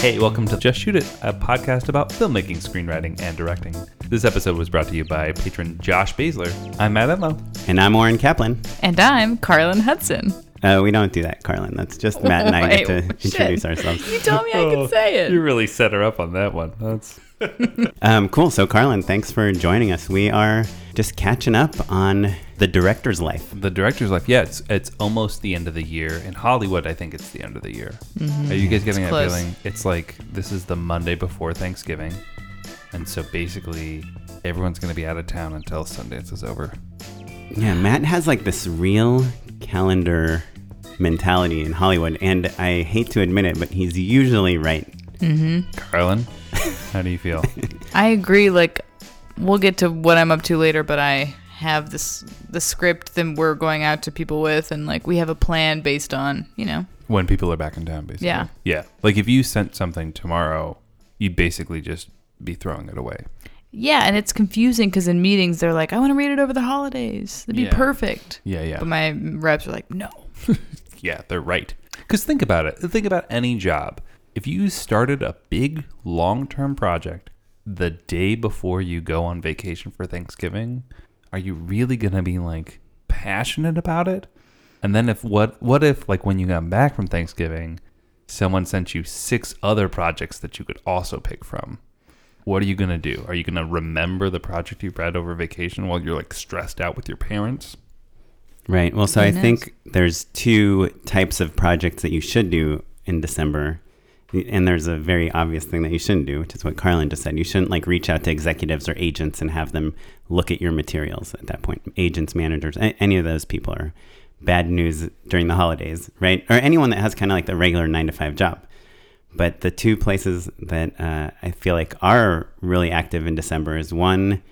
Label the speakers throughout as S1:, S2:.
S1: Hey, welcome to Just Shoot It, a podcast about filmmaking, screenwriting, and directing. This episode was brought to you by patron Josh Basler. I'm Matt Enlow.
S2: And I'm Oren Kaplan.
S3: And I'm Carlyn Hudson.
S2: Uh, we don't do that, Carlyn. That's just Matt and I
S3: Wait,
S2: get to
S3: shit.
S2: introduce ourselves.
S3: You told me I could say it.
S1: You really set her up on that one. That's
S2: Um, cool. So, Carlyn, thanks for joining us. We are just catching up on the director's life.
S1: the director's life. Yeah, it's it's almost the end of the year. In Hollywood, I think it's the end of the year. Are you guys getting that
S3: close.
S1: feeling? It's like this is the Monday before Thanksgiving, and so basically everyone's going to be out of town until Sundance is over.
S2: Yeah, Matt has like this real calendar mentality in Hollywood, and I hate to admit it, but he's usually right.
S1: Mm-hmm. Carlyn, how do you feel?
S3: I agree. Like, we'll get to what I'm up to later, but I have this the script that we're going out to people with, and like we have a plan based on you know.
S1: when people are back in town, basically.
S3: Yeah.
S1: Yeah. Like if you sent something tomorrow, you'd basically just be throwing it away.
S3: Yeah, and it's confusing because in meetings they're like, "I want to read it over the holidays. It'd be
S1: Yeah.
S3: perfect."
S1: Yeah, yeah.
S3: But my reps are like, "No."
S1: Yeah, they're right. Because think about it. Think about any job. If you started a big long term project the day before you go on vacation for Thanksgiving, are you really going to be like passionate about it? And then if what what if like when you got back from Thanksgiving, someone sent you six other projects that you could also pick from? What are you going to do? Are you going to remember the project you read over vacation while you're like stressed out with your parents?
S2: Right. Well, so
S3: Who
S2: I
S3: knows?
S2: think there's two types of projects that you should do in December. And there's a very obvious thing that you shouldn't do, which is what Carlyn just said. You shouldn't like reach out to executives or agents and have them look at your materials at that point. Agents, managers, any of those people are bad news during the holidays, right? Or anyone that has kind of like the regular nine to five job. But the two places that uh, I feel like are really active in December is one,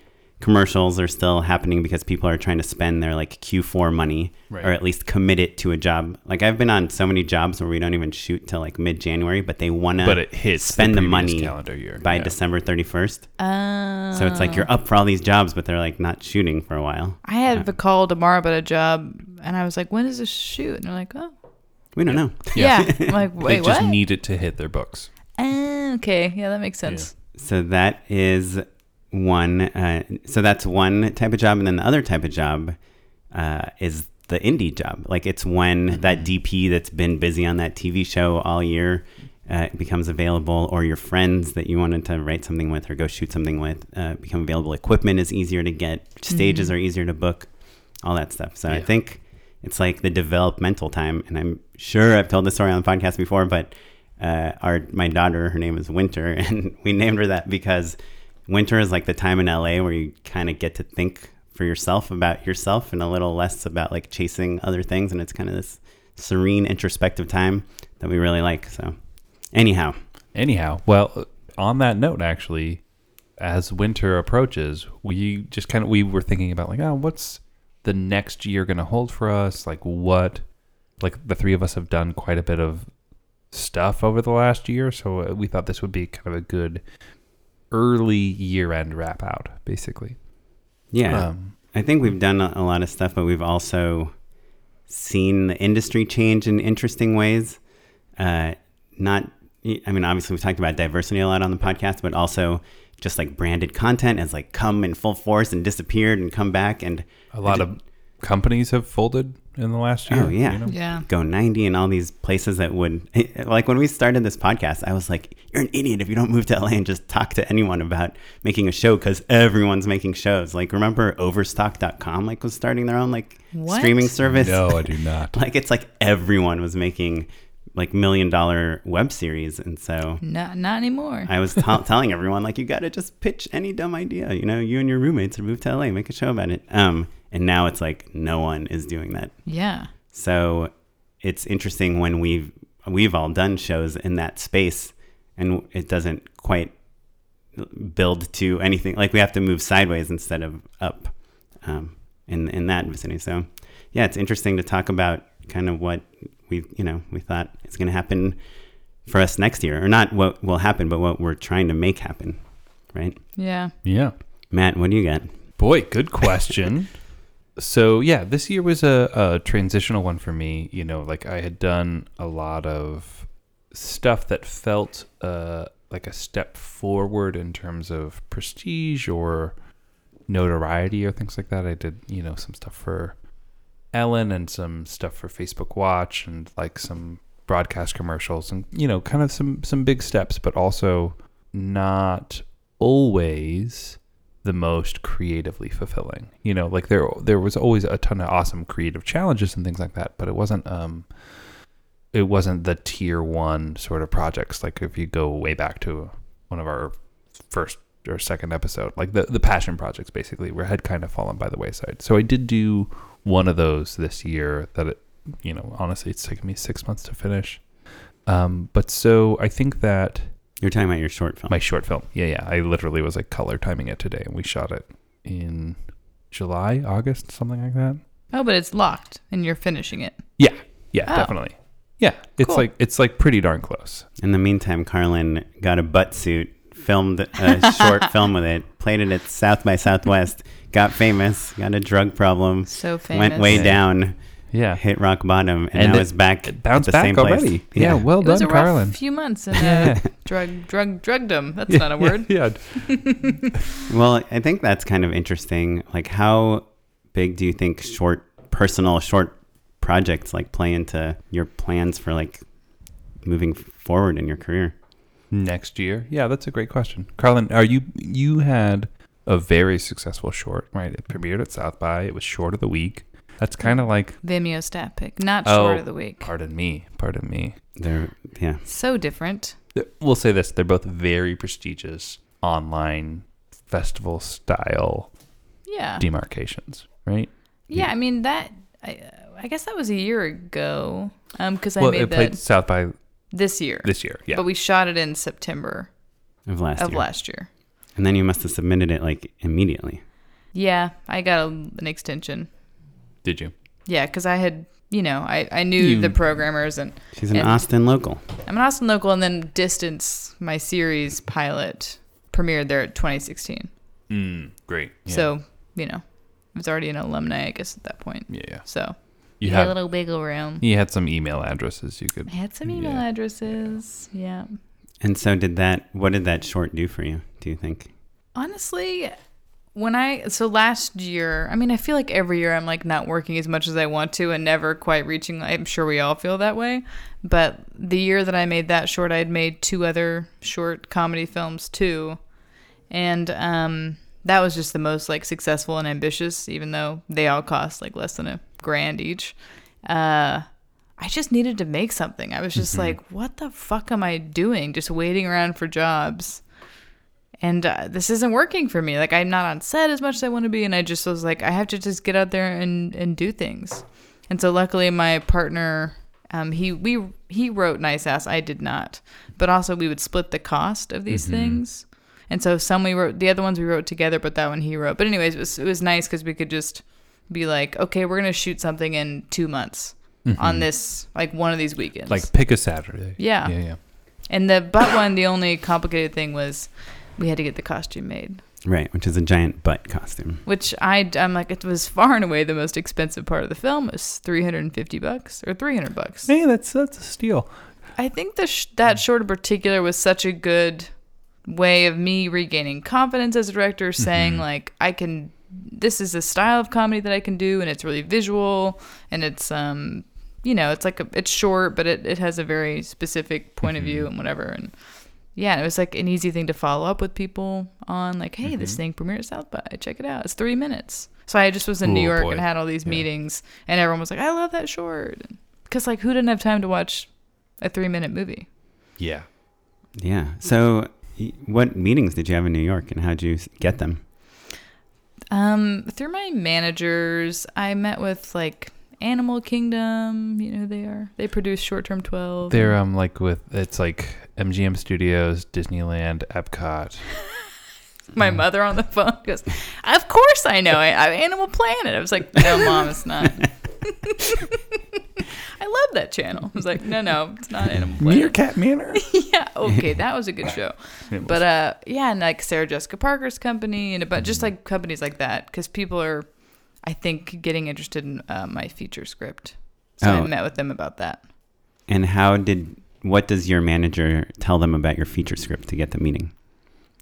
S2: commercials are still happening because people are trying to spend their like Q4 money
S1: Right.
S2: or at least commit it to a job. Like I've been on so many jobs where we don't even shoot till like mid January, but they want to
S1: But it hits the
S2: spend the,
S1: previous
S2: money
S1: calendar year.
S2: by
S1: Yeah.
S2: December 31st.
S3: Uh,
S2: So it's like you're up for all these jobs, but they're like not shooting for a while.
S3: I had a call tomorrow about a job, and I was like, "When is this shoot?" And they're like, "Oh,
S2: We don't know.
S3: yeah." I'm like,
S1: They
S3: "Wait,
S1: just
S3: what?"
S1: need it to hit their books.
S3: Ah, okay, yeah, that makes sense.
S2: So that is one. Uh, so that's one type of job, and then the other type of job uh, is the indie job. Like it's when that DP that's been busy on that TV show all year uh, becomes available, or your friends that you wanted to write something with or go shoot something with uh, become available. Equipment is easier to get. Stages are easier to book. All that stuff. So I think it's like the developmental time, and I'm sure I've told this story on the podcast before, but uh, our my daughter, her name is Winter, and we named her that because winter is like the time in LA where you kind of get to think for yourself about yourself and a little less about like chasing other things, and it's kind of this serene, introspective time that we really like. So, anyhow,
S1: Anyhow, well, on that note, actually, as winter approaches, we just kind of we were thinking about like, oh, what's the next year going to hold for us? Like, what? Like the three of us have done quite a bit of stuff over the last year, so uh, we thought this would be kind of a good early year-end wrap out, basically.
S2: yeah,
S1: Um,
S2: I think we've done a, a lot of stuff, but we've also seen the industry change in interesting ways. Uh, not, I mean, obviously we've talked about diversity a lot on the podcast, but also just like branded content has like come in full force and disappeared and come back and
S1: a lot of companies have folded in the last year.
S2: Oh, yeah.
S1: you know?
S3: Yeah.
S2: go90 and all these places that would like when we started this podcast i was like you're an idiot if you don't move to la and just talk to anyone about making a show because everyone's making shows like remember overstock.com like was starting their own like
S3: What?
S2: streaming service
S1: No, I do not.
S2: like it's like everyone was making like million dollar web series and so
S3: Not not anymore.
S2: i was t- telling everyone like you gotta just pitch any dumb idea you know you and your roommates are move to la make a show about it um and now it's like no one is doing that
S3: yeah.
S2: so it's interesting when we've we've all done shows in that space and it doesn't quite build to anything like we have to move sideways instead of up um, in in that vicinity. So yeah, it's interesting to talk about kind of what we you know we thought is going to happen for us next year, or not what will happen, but what we're trying to make happen. Right,
S3: Yeah.
S1: Yeah.
S2: Matt? What do you got?
S1: Boy, good question. so yeah, this year was a, a transitional one for me. You know, like I had done a lot of stuff that felt uh, like a step forward in terms of prestige or notoriety or things like that. I did, you know, some stuff for Ellen and some stuff for Facebook Watch and like some broadcast commercials and you know, kind of some some big steps, but also not always the most creatively fulfilling. You know, like there there was always a ton of awesome creative challenges and things like that, but it wasn't um it wasn't the tier 1 sort of projects like if you go way back to one of our first or second episode, like the the passion projects basically were had kind of fallen by the wayside. So I did do one of those this year that it you know, honestly it's taken me 6 months to finish. Um but so I think that
S2: You're talking about your short film.
S1: my short film. Yeah, yeah. I literally was like color timing it today, and we shot it in July, August, something like that.
S3: Oh, but it's locked and you're finishing it.
S1: Yeah, yeah,
S3: Oh.
S1: definitely. Yeah, it's
S3: Cool.
S1: like it's like pretty darn close.
S2: In the meantime, Carlyn got a butt suit, filmed a short film with it, played it at South by Southwest, got famous, got a drug problem,
S3: So famous.
S2: went way down,
S1: Yeah,
S2: hit rock bottom, and,
S1: And
S2: now
S1: it-
S2: is back
S1: it bounced
S2: at the
S1: back
S2: same place.
S1: already. Yeah, well
S3: It was a
S1: done,
S3: rough
S1: Carlyn.
S3: few months and
S1: Yeah.
S3: uh, drug drug drugdom. That's not a word.
S1: Yeah,
S2: Well, I think that's kind of interesting. Like, how big do you think short, personal, short projects like play into your plans for like moving forward in your career?
S1: next year. Yeah, that's a great question, Carlyn. Are you you had a very successful short, right? It premiered at South by. It was short of the week. That's kind of like,
S3: Vimeo staff pick, not
S1: Oh.
S3: short of the week.
S1: pardon me, pardon me.
S2: They're yeah.
S3: So different.
S1: we'll say this they're both very prestigious online festival style
S3: Yeah.
S1: demarcations right
S3: Yeah, I mean that. I, I guess that was a year ago. Um, because I
S1: well
S3: made
S1: it played
S3: that
S1: south by
S3: this year.
S1: this year yeah
S3: But we shot it in September
S2: Of last
S3: of
S2: year,
S3: last year.
S2: and then you must have submitted it like immediately.
S3: Yeah, I got a, an extension.
S1: Did you
S3: Yeah, because I had, you know, I, I knew
S1: You-
S3: the programmers, and
S2: She's an
S3: And-
S2: Austin local.
S3: I'm an Austin local, and then Distance, my series pilot, premiered there at 2016.
S1: mm, great yeah.
S3: So, you know, it was already an alumni, I guess, at that point.
S1: yeah yeah
S3: So,
S1: you
S3: we had a
S1: had
S3: little wiggle room.
S1: you had some email addresses you could
S3: I had some email
S1: Yeah.
S3: addresses. Yeah.
S2: And so, did that? What did that short do for you? Do you think?
S3: Honestly, when I so last year, I mean, I feel like every year I'm like not working as much as I want to and never quite reaching. I'm sure we all feel that way. But the year that I made that short, I had made two other short comedy films too, and um, that was just the most like successful and ambitious, even though they all cost like less than a grand each. Uh, I just needed to make something. I was just like, what the fuck am I doing? Just waiting around for jobs and uh, this isn't working for me. Like I'm not on set as much as I want to be, and I just was like, I have to just get out there and and do things. And so luckily, my partner, um, he we he wrote Nice Ass. I did not, but also we would split the cost of these things. And so some we wrote, the other ones we wrote together, but that one he wrote. But anyways, it was it was nice because we could just be like, okay, we're gonna shoot something in two months on this like one of these weekends.
S1: like pick a saturday
S3: Yeah.
S1: yeah yeah
S3: and the butt one, the only complicated thing was we had to get the costume made.
S2: Right, which is a giant butt costume.
S3: which I I'm like it was far and away the most expensive part of the film. It was 350 bucks or 300 bucks.
S1: hey that's that's a steal
S3: I think the sh- that short in particular was such a good way of me regaining confidence as a director, saying like I can. This is a style of comedy that I can do, and it's really visual, and it's um, you know, it's like a, it's short, but it, it has a very specific point of view and whatever, and yeah, it was like an easy thing to follow up with people on, like, hey, this thing premiered at South by, check it out, it's three minutes. So I just was in New
S1: Oh,
S3: York
S1: boy.
S3: and had all these
S1: Yeah.
S3: meetings, and everyone was like, I love that short, because like who didn't have time to watch a three minute movie?
S1: yeah
S2: Yeah. So, what meetings did you have in New York, and how'd you get them?
S3: Um, through my managers, I met with like Animal Kingdom. You know who they are. They produce Short Term Twelve.
S1: they're um like with it's like mgm studios disneyland epcot
S3: my mother on the phone goes, "Of course I know it. I'm Animal Planet." I was like, "No, mom, it's not." I love that channel. I was like, "No, no, it's not Animal Planet."
S1: meerkat manor
S3: yeah, okay, that was a good show. But uh, yeah, and like Sarah Jessica Parker's company, and but just like companies like that, because people are, I think, getting interested in uh, my feature script. So I
S2: Oh.
S3: met with them about that.
S2: And how did what does your manager tell them about your feature script to get the meeting?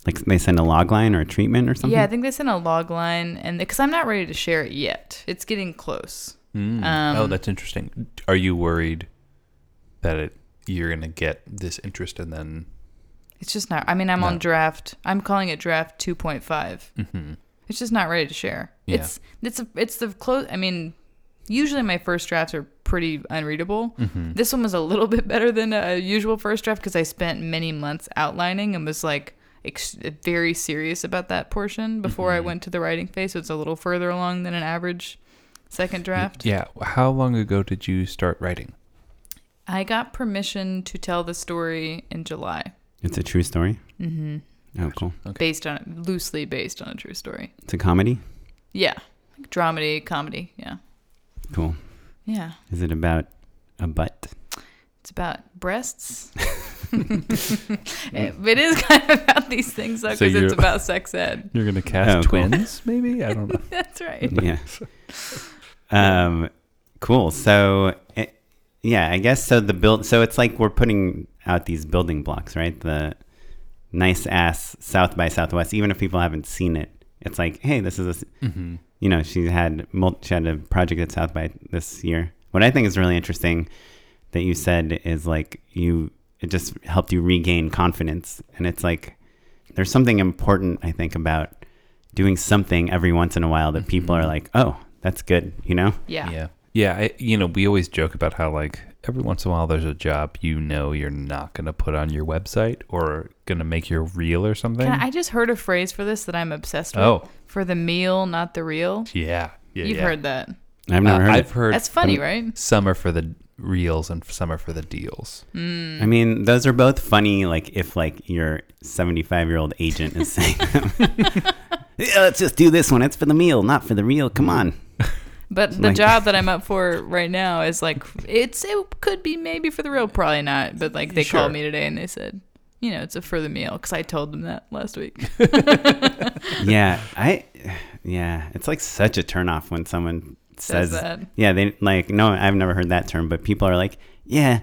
S2: Like they send a log line or a treatment or something?
S3: Yeah, I think they send a log line, and because I'm not ready to share it yet, it's getting close.
S1: Mm.
S3: Um,
S1: oh, that's interesting. Are you worried that it you're gonna get this interest and then?
S3: It's just not. I mean, I'm
S1: No.
S3: on draft. I'm calling it draft 2.5.
S1: hmm
S3: It's just not ready to share.
S1: Yeah.
S3: It's it's a, it's the close. I mean, usually my first drafts are pretty unreadable.
S1: hmm
S3: This one was a little bit better than a usual first draft because I spent many months outlining and was like ex- very serious about that portion before I
S1: Mhm.
S3: went to the writing phase. So it's a little further along than an average second draft.
S1: Yeah. How long ago did you start writing?
S3: I got permission to tell the story in July.
S2: It's a true story.
S3: Mm hmm.
S2: Oh, cool.
S1: Okay.
S3: Based on loosely based on a true story.
S2: It's a comedy.
S3: Yeah, like dramedy, comedy. Yeah,
S2: Cool.
S3: yeah.
S2: Is it about a butt?
S3: It's about breasts. it, it is kind of about these things though,
S1: So
S3: because it's about sex ed.
S1: You're gonna cast
S2: Oh, cool.
S1: twins, maybe? I don't know.
S3: That's right.
S2: yeah. Um, cool. So, it, yeah, I guess so. The build. So it's like we're putting out these building blocks, right? The nice ass South by Southwest. Even if people haven't seen it, it's like, hey, this is a. s-
S1: hmm
S2: You know, she had mul- she had a project at South by this year. What I think is really interesting that you said is like you it just helped you regain confidence, and it's like there's something important I think about doing something every once in a while that people
S1: Mhm.
S2: are like, oh, that's good, you know?
S3: Yeah.
S1: Yeah. Yeah. I, you know, we always joke about how like every once in a while there's a job you know you're not gonna put on your website or gonna make your reel or something.
S3: Can I, I just heard a phrase for this that I'm obsessed with.
S1: oh,
S3: For the meal, not the real.
S1: yeah. Yeah.
S3: You've
S1: yeah.
S3: heard that.
S2: I've never
S1: Uh,
S2: heard
S1: I've
S2: it.
S1: heard
S3: That's funny,
S2: um,
S3: right?
S1: some are for the reels and some are for the deals.
S3: Mm.
S2: I mean, those are both funny. Like if like your 75 year old agent is saying, yeah, let's just do this one. It's for the meal, not for the reel. Come on.
S3: But the
S2: like-
S3: job that I'm up for right now is like it's it could be maybe for the real, probably not. But like they
S1: Sure.
S3: called me today and they said, you know, it's a for the meal because I told them that last week.
S2: yeah, I, yeah, it's like such a turnoff when someone
S3: Says
S2: says,
S3: that.
S2: yeah, they like, no, I've never heard that term, but people are like, yeah,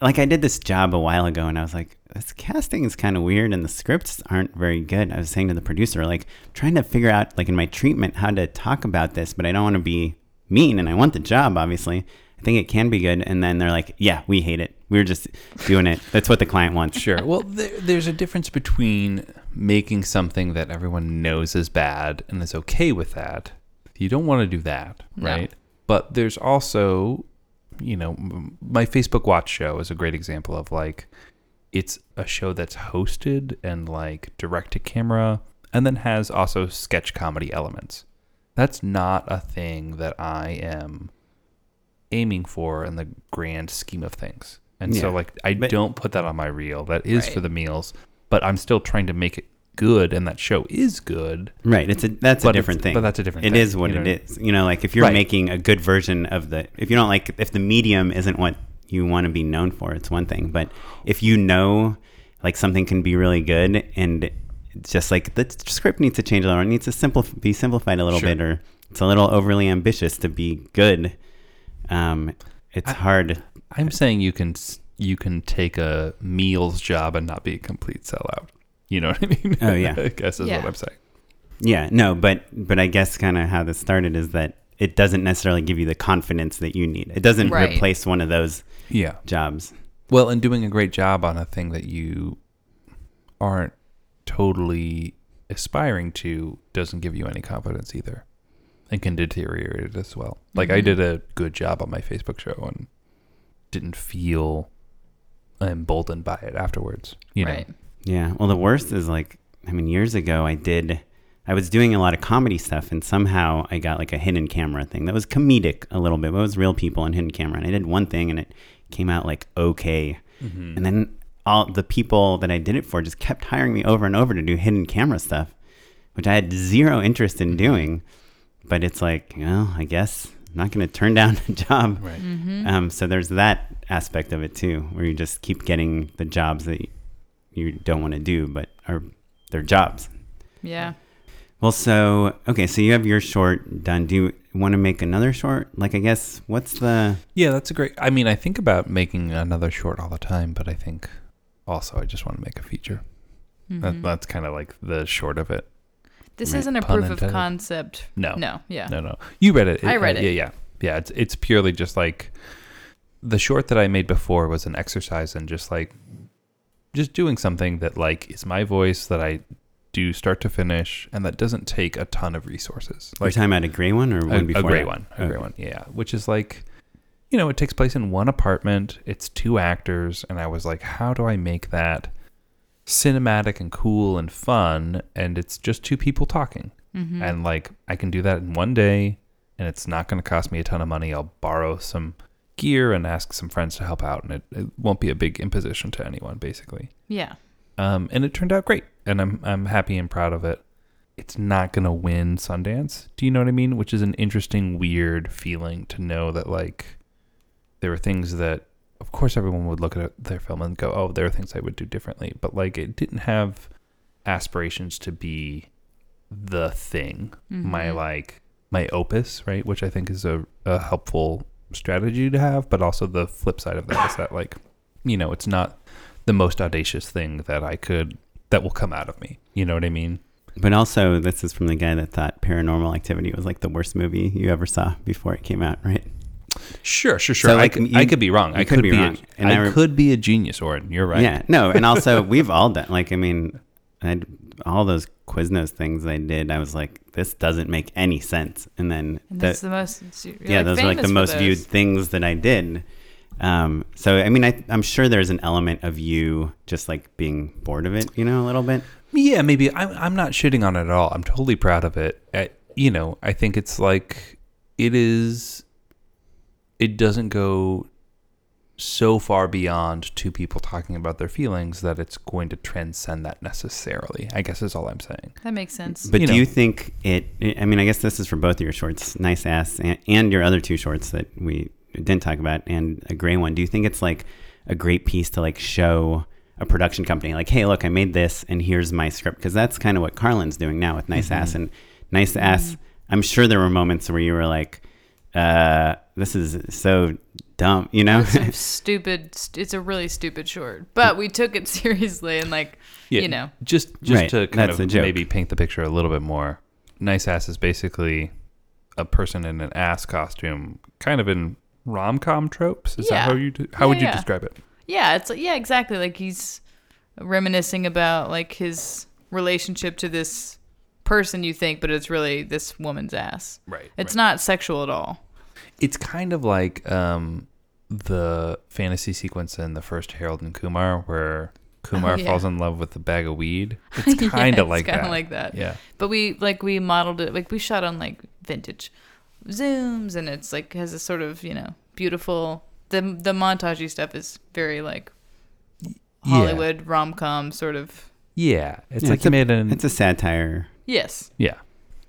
S2: like I did this job a while ago and I was like, this casting is kind of weird and the scripts aren't very good. I was saying to the producer, like, trying to figure out, like, in my treatment, how to talk about this, but I don't want to be mean and I want the job, obviously. I think it can be good. And then they're like, yeah, we hate it. We're just doing it. That's what the client wants.
S1: Sure. Well, there, there's a difference between making something that everyone knows is bad and is okay with that. You don't want to do that,
S3: No.
S1: right? But there's also, you know, my Facebook Watch show is a great example of like, it's a show that's hosted and like direct to camera and then has also sketch comedy elements. That's not a thing that I am aiming for in the grand scheme of things. And so like I
S2: But-
S1: don't put that on my reel. That is for the meals, but I'm still trying to make it good and that show is good.
S2: Right. It's a, that's a different thing.
S1: But that's a different
S2: It
S1: thing.
S2: is what
S1: you
S2: it
S1: know?
S2: is. You know, like if you're
S1: Right.
S2: making a good version of the, if you don't like, if the medium isn't what you want to be known for, it's one thing. But if you know, like something can be really good, and just like the script needs to change a little, it needs to simplify, be simplified a little
S1: Sure.
S2: bit, or it's a little overly ambitious to be good. Um, it's
S1: I-
S2: hard.
S1: I'm saying you can you can take a meals job and not be a complete sellout. You know what I mean?
S2: Oh, yeah.
S1: I guess is
S3: Yeah.
S1: what I'm saying.
S2: Yeah, no, but but I guess kind of how this started is that it doesn't necessarily give you the confidence that you need. It doesn't
S3: Right.
S2: replace one of those
S1: Yeah.
S2: jobs.
S1: Well, and doing a great job on a thing that you aren't totally aspiring to doesn't give you any confidence either. And can deteriorate it as well. Like I
S3: Mhm.
S1: did a good job on my Facebook show and didn't feel emboldened by it afterwards. You
S3: right.
S1: know?
S2: Yeah. Well, the worst is like, I mean, years ago, I did, I was doing a lot of comedy stuff, and somehow I got like a hidden camera thing that was comedic a little bit, but it was real people and hidden camera. And I did one thing, and it came out like okay.
S1: Mm-hmm.
S2: And then all the people that I did it for just kept hiring me over and over to do hidden camera stuff, which I had zero interest in doing. But it's like, well, I guess I'm not going to turn down a job.
S1: Right.
S3: Mm-hmm.
S2: Um, so there's that aspect of it too, where you just keep getting the jobs that you don't want to do, but are they're jobs.
S3: yeah.
S2: Well, so okay, so you have your short done. Do you want to make another short? Like, I guess what's the
S1: Yeah, that's a great. I mean, I think about making another short all the time, but I think also I just want to make a feature. That,
S3: Mhm.
S1: that's kind of like the short of it.
S3: this
S2: right,
S3: isn't a
S1: pun
S3: proof of concept.
S1: No,
S3: No, yeah.
S1: no, no. You read it.
S3: I read
S1: uh,
S3: it.
S1: Yeah, yeah, yeah. It's it's purely just like the short that I made before was an exercise in just like just doing something that like is my voice that I do start to finish and that doesn't take a ton of resources.
S2: like time at a gray one or
S1: a,
S2: one
S1: a
S2: before?
S1: gray
S2: that?
S1: one, a
S2: Okay.
S1: gray one, yeah. Which is like, you know, it takes place in one apartment. It's two actors, and I was like, how do I make that cinematic and cool and fun? And it's just two people talking,
S3: Mhm.
S1: and like I can do that in one day, and it's not going to cost me a ton of money. I'll borrow some gear and ask some friends to help out, and it, it won't be a big imposition to anyone, basically.
S3: yeah.
S1: Um, and it turned out great, and I'm I'm happy and proud of it. It's not gonna win Sundance. Do you know what I mean? Which is an interesting, weird feeling to know that like there were things that, of course, everyone would look at their film and go, "Oh, there are things I would do differently," but like it didn't have aspirations to be the thing. My
S3: Mhm.
S1: like my opus, right? Which I think is a, a helpful strategy to have, but also the flip side of that is that like you know it's not the most audacious thing that I could that will come out of me. You know what I mean?
S2: But also, this is from the guy that thought Paranormal Activity was like the worst movie you ever saw before it came out, right?
S1: Sure, sure, sure.
S2: So,
S1: I,
S2: like,
S1: could,
S2: you-
S1: I could be wrong. I
S2: could
S1: could,
S2: be
S1: be,
S2: wrong.
S1: A,
S2: And
S1: I
S2: I re-
S1: could be a genius, Oren. You're right.
S2: Yeah, no, and also we've all done. Like, I mean, I all those Quiznos things I did. I was like, this doesn't make any sense. And then,
S3: And
S2: the-
S3: that's the most. you're,
S2: yeah, those are like the
S3: famous for
S2: most viewed things that I did. Um, so I mean, I, I'm sure there's an element of you just like being bored of it, you know, a little bit.
S1: Yeah, maybe. I'm, I'm not shitting on it at all. I'm totally proud of it. I, you know, I think it's like it is. It doesn't go so far beyond two people talking about their feelings that it's going to transcend that necessarily. I guess is all I'm saying.
S3: That makes sense.
S2: But
S1: You
S2: do
S1: know.
S2: you think it? I mean, I guess this is for both of your shorts, nice ass, and, and your other two shorts that we didn't talk about, and a gray one. Do you think it's like a great piece to like show a production company, like, hey, look, I made this, and here's my script, because that's kind of what Carlyn's doing now with Nice Ass, and Nice Ass. I'm sure there were moments where you were like, uh, "This is so dumb," you know?
S3: It's stupid. It's a really stupid short, but we took it seriously and like,
S1: Yeah,
S3: you know,
S1: just just
S2: Right,
S1: to kind
S2: that's the
S1: of
S2: joke.
S1: maybe paint the picture a little bit more. Nice ass is basically a person in an ass costume, kind of in rom com tropes. Is
S3: Yeah.
S1: that how you do, how
S3: Yeah,
S1: would you
S3: yeah.
S1: describe it?
S3: yeah, it's yeah, exactly. Like he's reminiscing about like his relationship to this person you think, but it's really this woman's ass.
S1: Right.
S3: It's not sexual at all.
S1: It's kind of like um, the fantasy sequence in the first Harold and Kumar, where Kumar
S3: Oh, yeah.
S1: falls in love with a bag of weed. It's
S3: Yeah,
S1: kind of
S3: it's
S1: like that.
S3: like that.
S1: Yeah.
S3: But we like we modeled it like we shot on like vintage zooms and it's like has a sort of, you know, beautiful the the montagey stuff is very like Hollywood rom com sort of
S1: Yeah. It's
S2: Yeah,
S1: like
S2: it's a-
S1: made an.
S2: it's a satire.
S3: Yes.
S1: yeah.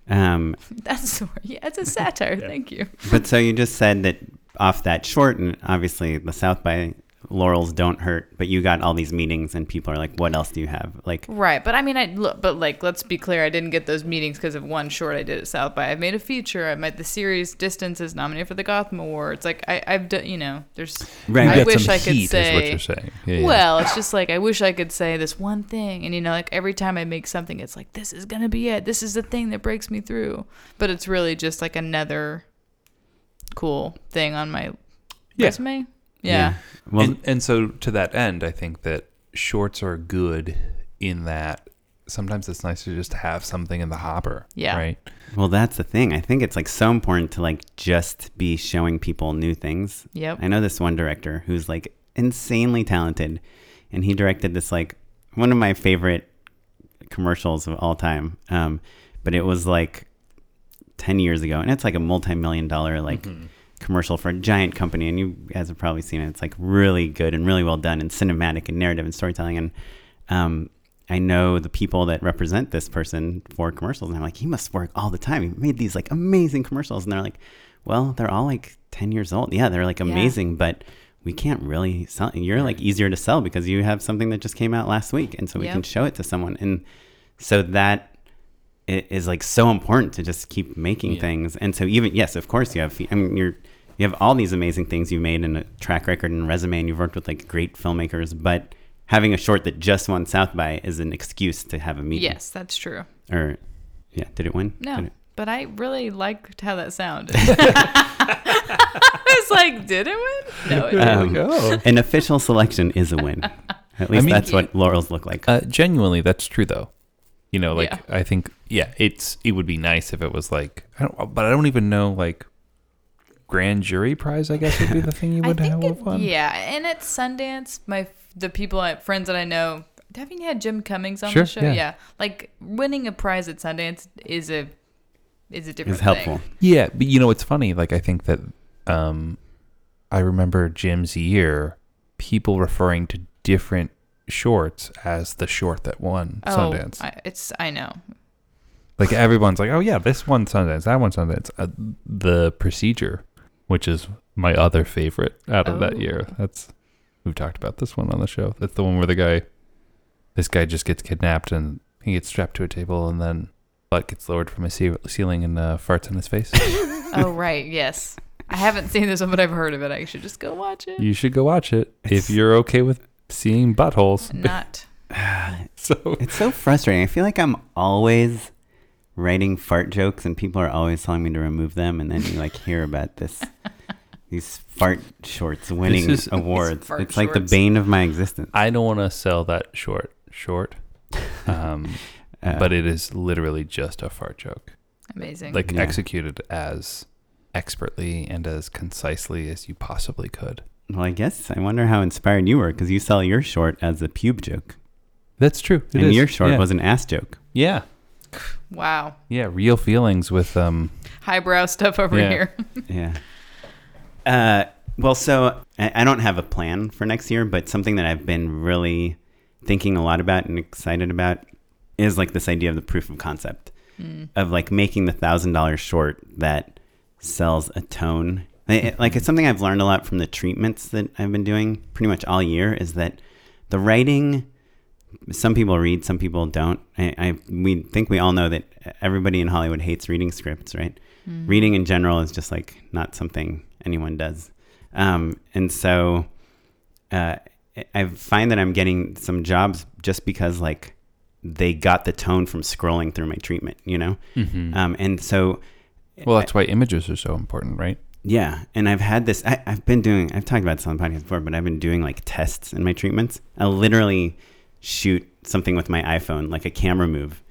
S2: Um,
S3: That's the. Yeah, it's a satire. Thank you.
S2: But so you just said that off that short, and obviously the South by laurels don't hurt. But you got all these meetings, and people are like, "What else do you have?" Like,
S3: Right, but I mean, I look, but like, let's be clear, I didn't get those meetings because of one short I did at South by. I've made a feature. I made the series Distance is nominated for the Gotham Awards. Like, I, I've done, you know, there's.
S2: Right,
S1: You
S3: I wish I could
S1: heat, is what
S3: say.
S1: you're saying. Yeah, yeah.
S3: Well, it's just like I wish I could say this one thing, and you know, like every time I make something, it's like this is gonna be it. This is the thing that breaks me through. But it's really just like another cool thing on my
S1: Yeah.
S3: resume. Yeah.
S2: Well,
S1: and, and so to that end, I think that shorts are good in that sometimes it's nice to just have something in the hopper.
S3: Yeah.
S1: Right.
S2: well, that's the thing. I think it's like so important to like just be showing people new things.
S3: Yep.
S2: I know this one director who's like insanely talented, and he directed this like one of my favorite commercials of all time. Um, but it was like ten years ago, and it's like a multi-million dollar like
S1: Mm-hmm.
S2: Commercial for a giant company, and you guys have probably seen it. It's like really good and really well done, and cinematic and narrative and storytelling. And um, I know the people that represent this person for commercials, and I'm like, he must work all the time. He made these like amazing commercials, and they're like, well, they're all like ten years old. Yeah, they're like amazing, but we can't really sell. You're like easier to sell because you have something that just came out last week, and so we
S3: Yep.
S2: can show it to someone. And so that it is like so important to just keep making
S1: Yeah.
S2: things. And so even yes, of course you have. I mean, you're you have all these amazing things you've made and a track record and resume, and you've worked with like great filmmakers. But having a short that just won South by is an excuse to have a meeting.
S3: Yes, that's true.
S2: Or yeah, did it win?
S3: No,
S2: Did it-
S3: but I really liked how that sounded. I was like, did it win? No, it didn't.
S2: Um,
S1: go.
S2: an official selection is a win. At least
S1: mean-
S2: that's what laurels look like.
S1: Uh, genuinely, that's true though. You know, like
S3: Yeah.
S1: I think, yeah, it's it would be nice if it was like, I don't, but I don't even know like grand jury prize. I guess would be the thing you would have
S3: it,
S1: won.
S3: yeah, and at Sundance, my the people, I, friends that I know, haven't you had Jim Cummings on
S1: Sure,
S3: the show?
S1: yeah.
S3: like winning a prize at Sundance is a is a different
S2: Is helpful.
S3: thing.
S1: Yeah, but you know, it's funny. Like I think that um, I remember Jim's year, people referring to different shorts as the short that won Sundance.
S3: Oh, I, it's I know.
S1: like everyone's like, oh yeah, this one Sundance, that one Sundance. Uh, the procedure, which is my other favorite out of that
S3: Oh.
S1: year. That's we've talked about this one on the show. That's the one where the guy, this guy just gets kidnapped and he gets strapped to a table and then butt gets lowered from a ce- ceiling and uh, farts in his face.
S3: oh right, yes. I haven't seen this one, but I've heard of it. I should just go watch it.
S1: you should go watch it if you're okay with seeing buttholes.
S3: Not.
S1: So
S2: It's so frustrating. I feel like I'm always writing fart jokes and people are always telling me to remove them and then you like hear about this these fart shorts winning
S1: is-
S2: awards. It's like the bane of my existence.
S1: I don't want to sell that short short, um,
S2: Uh,
S1: but it is literally just a fart joke.
S3: Amazing.
S1: like
S2: Yeah.
S1: executed as expertly and as concisely as you possibly could.
S2: Well, I guess I wonder how inspired you were because you sell your short as a pube joke
S1: That's true. It
S2: and
S1: is.
S2: your short
S1: yeah.
S2: was an ass joke.
S1: yeah,
S3: wow.
S1: yeah, real feelings with um.
S3: Highbrow stuff over
S1: Yeah.
S3: here.
S2: Yeah. Uh, well, so I, I don't have a plan for next year, but something that I've been really thinking a lot about and excited about is like this idea of the proof of concept
S3: Mm.
S2: of like making the thousand dollars short that sells a tone. I- Like it's something I've learned a lot from the treatments that I've been doing pretty much all year is that the writing. Some people read, some people don't. I, I we think we all know that everybody in Hollywood hates reading scripts, right? reading in general is just like not something anyone does um, and so uh, i find that i'm getting some jobs just because like they got the tone from scrolling through my treatment you know
S1: mhm.
S2: um, and so
S1: well, that's why images are so important, right?
S2: Yeah and i've had this I, i've been doing i've talked about this on the podcast before but i've been doing like tests in my treatments. I'll literally shoot something with my iphone like a camera move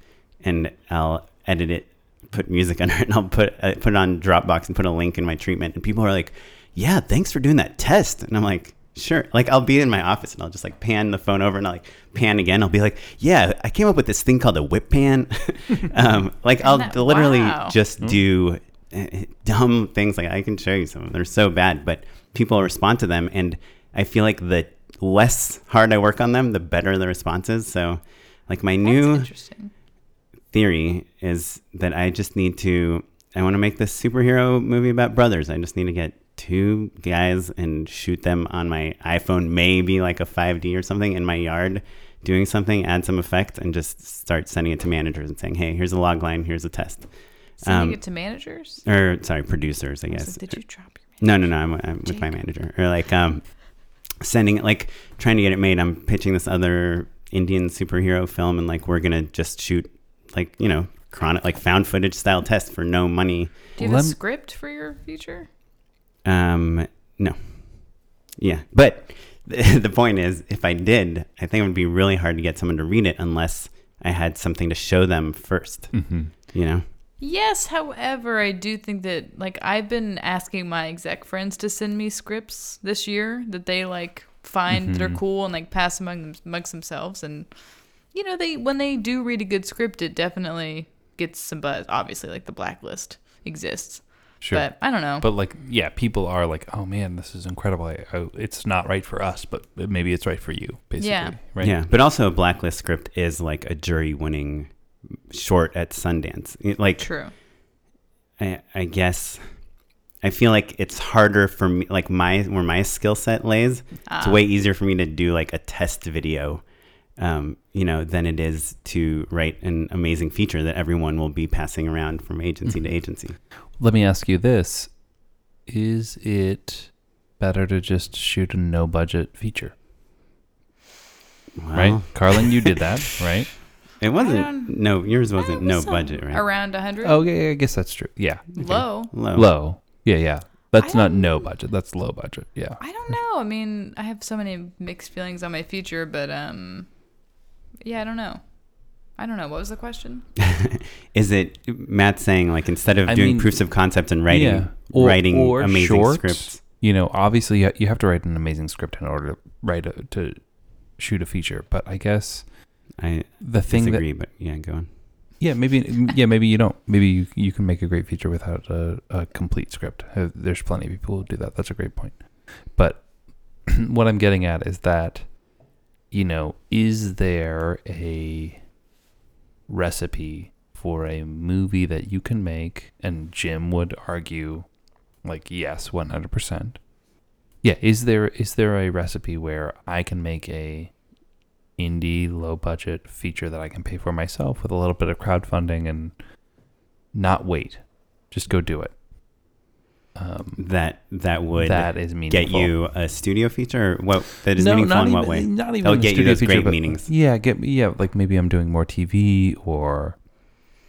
S2: and i'll edit it put music under it and i'll put uh, put it on dropbox and put a link in my treatment and people are like yeah thanks for doing that test. And i'm like sure. Like i'll be in my office and i'll just like pan the phone over and i'll like pan again. I'll be like yeah i came up with this thing called a whip pan. Um, like i'll
S3: that-
S2: literally
S3: wow.
S2: just do uh, Eh, eh, dumb things. Like i can show you some of them. They're so bad but people respond to them. And i feel like the less hard i work on them the better the response is. So like my new theory is that I just need to I want to make this superhero movie about brothers. I just need to get two guys and shoot them on my iPhone, maybe like a 5D or something in my yard, doing something, add some effect, and just start sending it to managers and saying, "Hey, here's a log line, here's a test."
S3: Sending
S2: Um,
S3: it to managers.
S2: Or sorry, producers, I
S3: I
S2: guess.
S3: like, Did you drop your?
S2: No, no, no. I'm, I'm with my manager. Or like um, sending it, like trying to get it made. I'm pitching this other Indian superhero film, and like we're gonna just shoot like you know chron like found footage style test for no money.
S3: Do you have a script for your feature?
S2: Um, no. Yeah, but the, the point is, if I did, I think it would be really hard to get someone to read it unless I had something to show them first.
S1: Mm-hmm.
S2: You know.
S3: Yes, however, I do think that like I've been asking my exec friends to send me scripts this year that they like find that are
S1: Mhm.
S3: cool and like pass among them, amongst themselves and you know they when they do read a good script it definitely gets some buzz. Obviously like the blacklist exists.
S1: Sure.
S3: But I don't know.
S1: But like, yeah, people are like, "Oh man, this is incredible. I, I, it's not right for us, but maybe it's right for you." Basically,
S3: Yeah.
S1: right?
S2: Yeah, but also a blacklist script is like a jury-winning short at Sundance. It- Like
S3: True.
S2: I, I guess I feel like it's harder for me, like my where my skill set lays. It's
S3: Ah.
S2: way easier for me to do like a test video um, you know, than it is to write an amazing feature that everyone will be passing around from agency to agency.
S1: Let me ask you this: Is it better to just shoot a no budget feature?
S2: Well,
S1: right, Carlyn, you did that, right?
S2: It wasn't. No, yours wasn't
S3: it
S2: no budget, right?
S3: Around a hundred.
S1: Oh, yeah, I guess that's true. Yeah,
S3: low.
S2: Low.
S1: low. Yeah, yeah. That's
S3: I
S1: not
S3: don't-
S1: no budget. That's low budget. Yeah.
S3: I don't know. I mean, I have so many mixed feelings on my future, but um, yeah, I don't know. I don't know. What was the question?
S2: Is it Matt saying like instead of
S1: I
S2: doing
S1: mean,
S2: proofs of concept and writing,
S1: yeah. Or-
S2: writing
S1: or
S2: amazing
S1: shorts.
S2: scripts?
S1: You know, obviously you you have to write an amazing script in order to write a, to shoot a feature. But I guess
S2: I
S1: the thing that
S2: but yeah, go on.
S1: Yeah, maybe. Yeah, maybe you don't. Maybe you you can make a great feature without a, a complete script. Uh, There's plenty of people who do that. That's a great point. But what I'm getting at is that, you know, is there a recipe for a movie that you can make? And Jim would argue, like, yes, 100. percent Yeah, is there is there a recipe where I can make a indie low budget feature that I can pay for myself with a little bit of crowdfunding and not wait. Just go do it. Um,
S2: That that would
S1: that is meaningful.
S2: get you a studio feature. What that is
S1: no,
S2: meaningful
S1: not
S2: in
S1: even,
S2: what way?
S1: Not even
S2: That'll
S1: a
S2: get you those
S1: feature,
S2: great
S1: but-
S2: meetings.
S1: Yeah, get yeah, like maybe I'm doing more TV or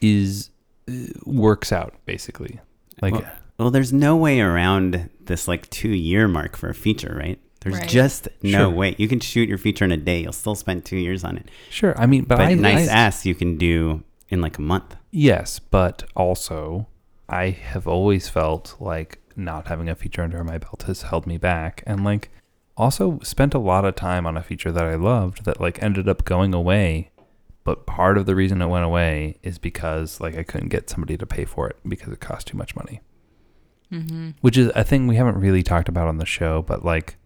S1: is uh, works out basically. Like
S2: Well, Well, there's no way around this like two year mark for a feature, right? There's
S3: Right.
S2: just no
S1: Sure.
S2: way. You can shoot your feature in a day. You'll still spend two years on it.
S1: sure, I mean, but,
S2: But
S1: I
S2: nice
S1: I,
S2: ass you can do in like a month.
S1: Yes, but also I have always felt like not having a feature under my belt has held me back and like also spent a lot of time on a feature that I loved that like ended up going away. But part of the reason it went away is because like I couldn't get somebody to pay for it because it cost too much money.
S3: Mm-hmm.
S1: Which is a thing we haven't really talked about on the show, but like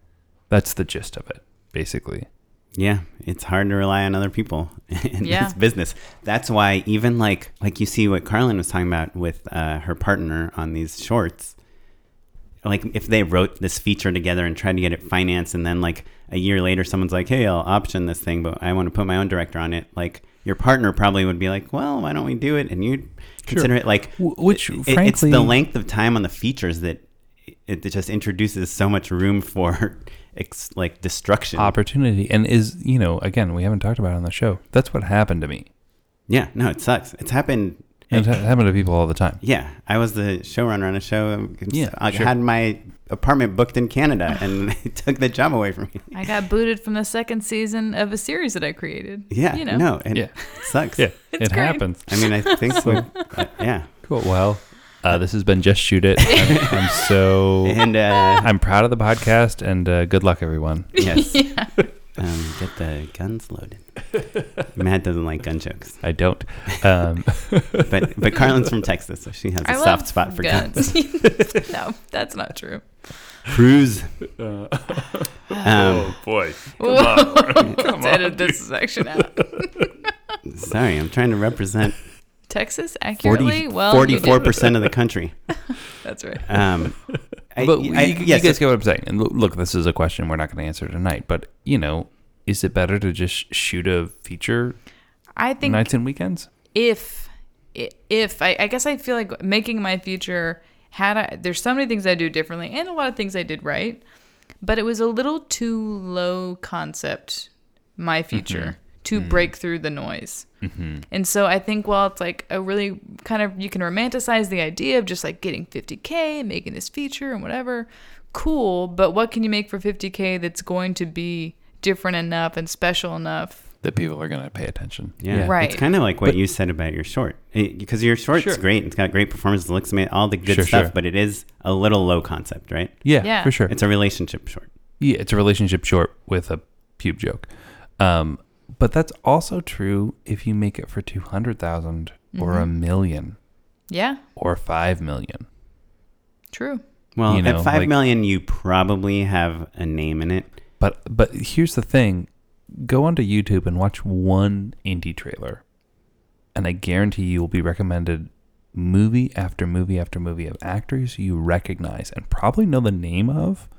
S1: that's the gist of it, basically.
S2: Yeah, it's hard to rely on other people in
S3: Yeah.
S2: this business. That's why even like like you see what Carlyn was talking about with uh, her partner on these shorts. Like if they wrote this feature together and tried to get it financed, and then like a year later, someone's like, "Hey, I'll option this thing, but I want to put my own director on it." Like your partner probably would be like, "Well, why don't we do it?" And you'd consider it like
S1: Wh- which,
S2: it- it's
S1: frankly-
S2: the length of time on the features that it, it just introduces so much room for ex, like destruction.
S1: Opportunity and is, you know, again, we haven't talked about it on the show. That's what happened to me.
S2: Yeah, no, it sucks. It's happened.
S1: And it ha- happened to people all the time.
S2: yeah, I was the showrunner on a show.
S1: Yeah,
S2: I
S1: sure.
S2: had my apartment booked in Canada, and they took the job away from me.
S3: I got booted from the second season of a series that I created.
S2: Yeah,
S3: you know.
S2: no, it
S1: Yeah.
S2: sucks.
S1: Yeah,
S3: It's
S1: it
S3: great.
S1: happens.
S2: I mean, I think we, uh, yeah,
S1: Cool. Well, uh, this has been Just Shoot It. I'm, I'm so
S2: and uh,
S1: I'm proud of the podcast and uh, good luck, everyone.
S2: yes,
S3: yeah.
S2: um, get the guns loaded. Matt doesn't like gun jokes,
S1: I don't. Um,
S2: but but Carlyn's from Texas, so she has a
S3: I
S2: soft spot for guns.
S3: guns. no, that's not true.
S2: Cruise.
S1: uh,
S2: Um,
S1: boy.
S3: Whoa. Let's edit this section out.
S2: sorry, I'm trying to represent
S3: Texas accurately?
S2: 40,
S3: well,
S2: 44% of the country.
S3: That's right.
S2: Um, I,
S1: But
S2: I-
S1: you, you
S2: yes,
S1: guys get what I'm saying. And look, this is a question we're not going to answer tonight. But you know, is it better to just shoot a feature
S3: I think
S1: nights and weekends?
S3: if i- if I, I guess I feel like making my feature had I, there's so many things I do differently and a lot of things I did right, but it was a little too low concept my feature to break through the noise.
S1: Mm-hmm.
S3: And so I think while it's like a really kind of you can romanticize the idea of just like getting 50k and making this feature and whatever, cool, but what can you make for 50k that's going to be different enough and special enough?
S1: That people are going to pay attention.
S2: Yeah,
S3: Right.
S2: It's kind of like what
S1: But-
S2: you said about your short, because your short's
S1: Sure.
S2: great. It's got great performance, it looks amazing, all the good
S1: Sure,
S2: stuff.
S1: sure.
S2: But it is a little low concept, right?
S1: Yeah,
S3: Yeah.
S1: for sure.
S2: It's a relationship short.
S1: Yeah, it's a relationship short with a pube joke. Um, but that's also true if you make it for 200,000 or a mm-hmm. million
S3: Yeah,
S1: or 5 million.
S3: true.
S2: Well,
S1: You know,
S2: at five
S1: like-
S2: million, you probably have a name in it.
S1: But but here's the thing. Go onto YouTube and watch one indie trailer. And I guarantee you will be recommended movie after movie after movie of actors you recognize and probably know the name of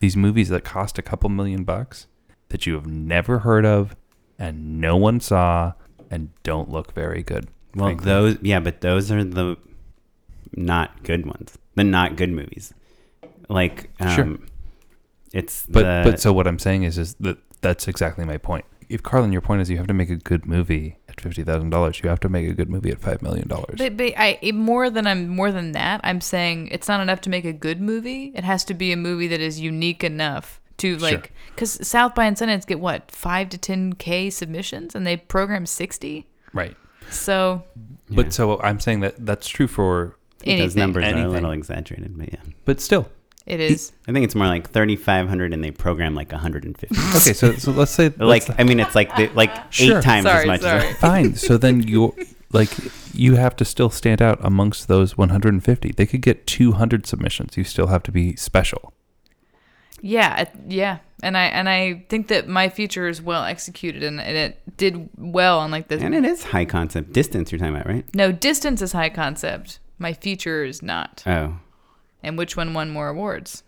S1: these movies that cost a couple million bucks that you have never heard of and no one saw and don't look very good.
S2: Well,
S1: frankly.
S2: those yeah, but those are the not good ones. The not good movies. Like um
S1: Sure.
S2: it's
S1: But
S2: the,
S1: but so what I'm saying is is that that's exactly my point. If Carlyn, your point is you have to make a good movie at fifty thousand dollars, you have to make a good movie at five million dollars.
S3: But, but I more than I'm more than that. I'm saying it's not enough to make a good movie. It has to be a movie that is unique enough to like because South by and Sundance get what five to ten k submissions and they program sixty.
S1: Right.
S3: So
S2: Yeah.
S1: But so I'm saying that that's true for,
S2: those
S3: anything,
S2: numbers are a little exaggerated, but yeah.
S1: but still.
S3: it is.
S2: I think it's more like 3500 and they program like 150.
S1: Okay, so so let's say
S2: like
S1: let's-
S2: I mean it's like the, like
S1: Sure.
S2: eight times
S3: Sorry,
S2: as much
S3: sorry.
S2: as
S1: fine. So then you like you have to still stand out amongst those 150. They could get 200 submissions. You still have to be special.
S3: Yeah, yeah, and I and I think that my feature is well executed and, and it did well on like the
S2: And it is high concept distance you're talking about, right?
S3: no distance is high concept. My feature is not.
S2: Oh.
S3: And which one won more awards?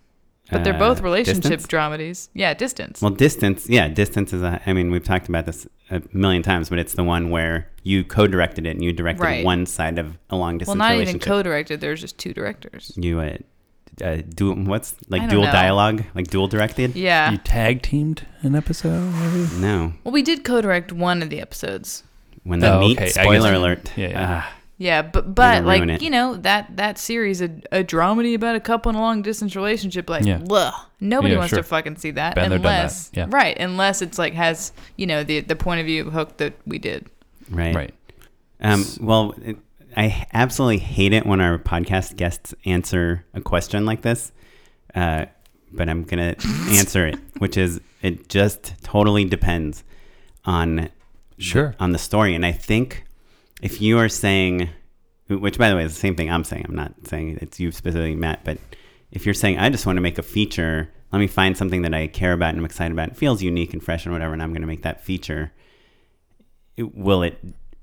S3: But they're
S2: Uh,
S3: both relationship
S2: Distance?
S3: dramedies. Yeah, distance.
S2: Well, distance, yeah, distance is a. I mean, we've talked about this a million times, but it's the one where you co-directed it and you directed
S3: Right.
S2: one side of a long distance.
S3: well, not even co-directed. There's just two directors.
S2: you uh, uh, dual what's like dual
S3: know.
S2: dialogue, like dual directed?
S3: Yeah.
S1: You tag teamed an episode, maybe?
S2: No,
S3: Well, we did co-direct one of the episodes.
S2: when they
S1: Oh,
S2: meet.
S1: okay,
S2: Spoiler alert.
S1: Yeah, yeah.
S2: Ah,
S3: Yeah, but but like
S2: it.
S3: you know that that series a, a dramedy about a couple in a long distance relationship like
S1: Yeah.
S3: bleh, nobody
S1: Yeah,
S3: wants
S1: sure.
S3: to fucking see that
S1: Been there, that.
S3: unless
S1: Yeah.
S3: right unless it's like has you know the the point of view hook that we did.
S2: right.
S1: Right.
S2: Um, well, it, I absolutely hate it when our podcast guests answer a question like this, uh, but I'm gonna answer it, which is it just totally depends on
S1: Sure.
S2: on the story, and I think if you are saying, which by the way is the same thing I'm saying, I'm not saying it's you specifically, Matt, but if you're saying I just want to make a feature, let me find something that I care about and I'm excited about, and feels unique and fresh and whatever, and I'm going to make that feature. it- will it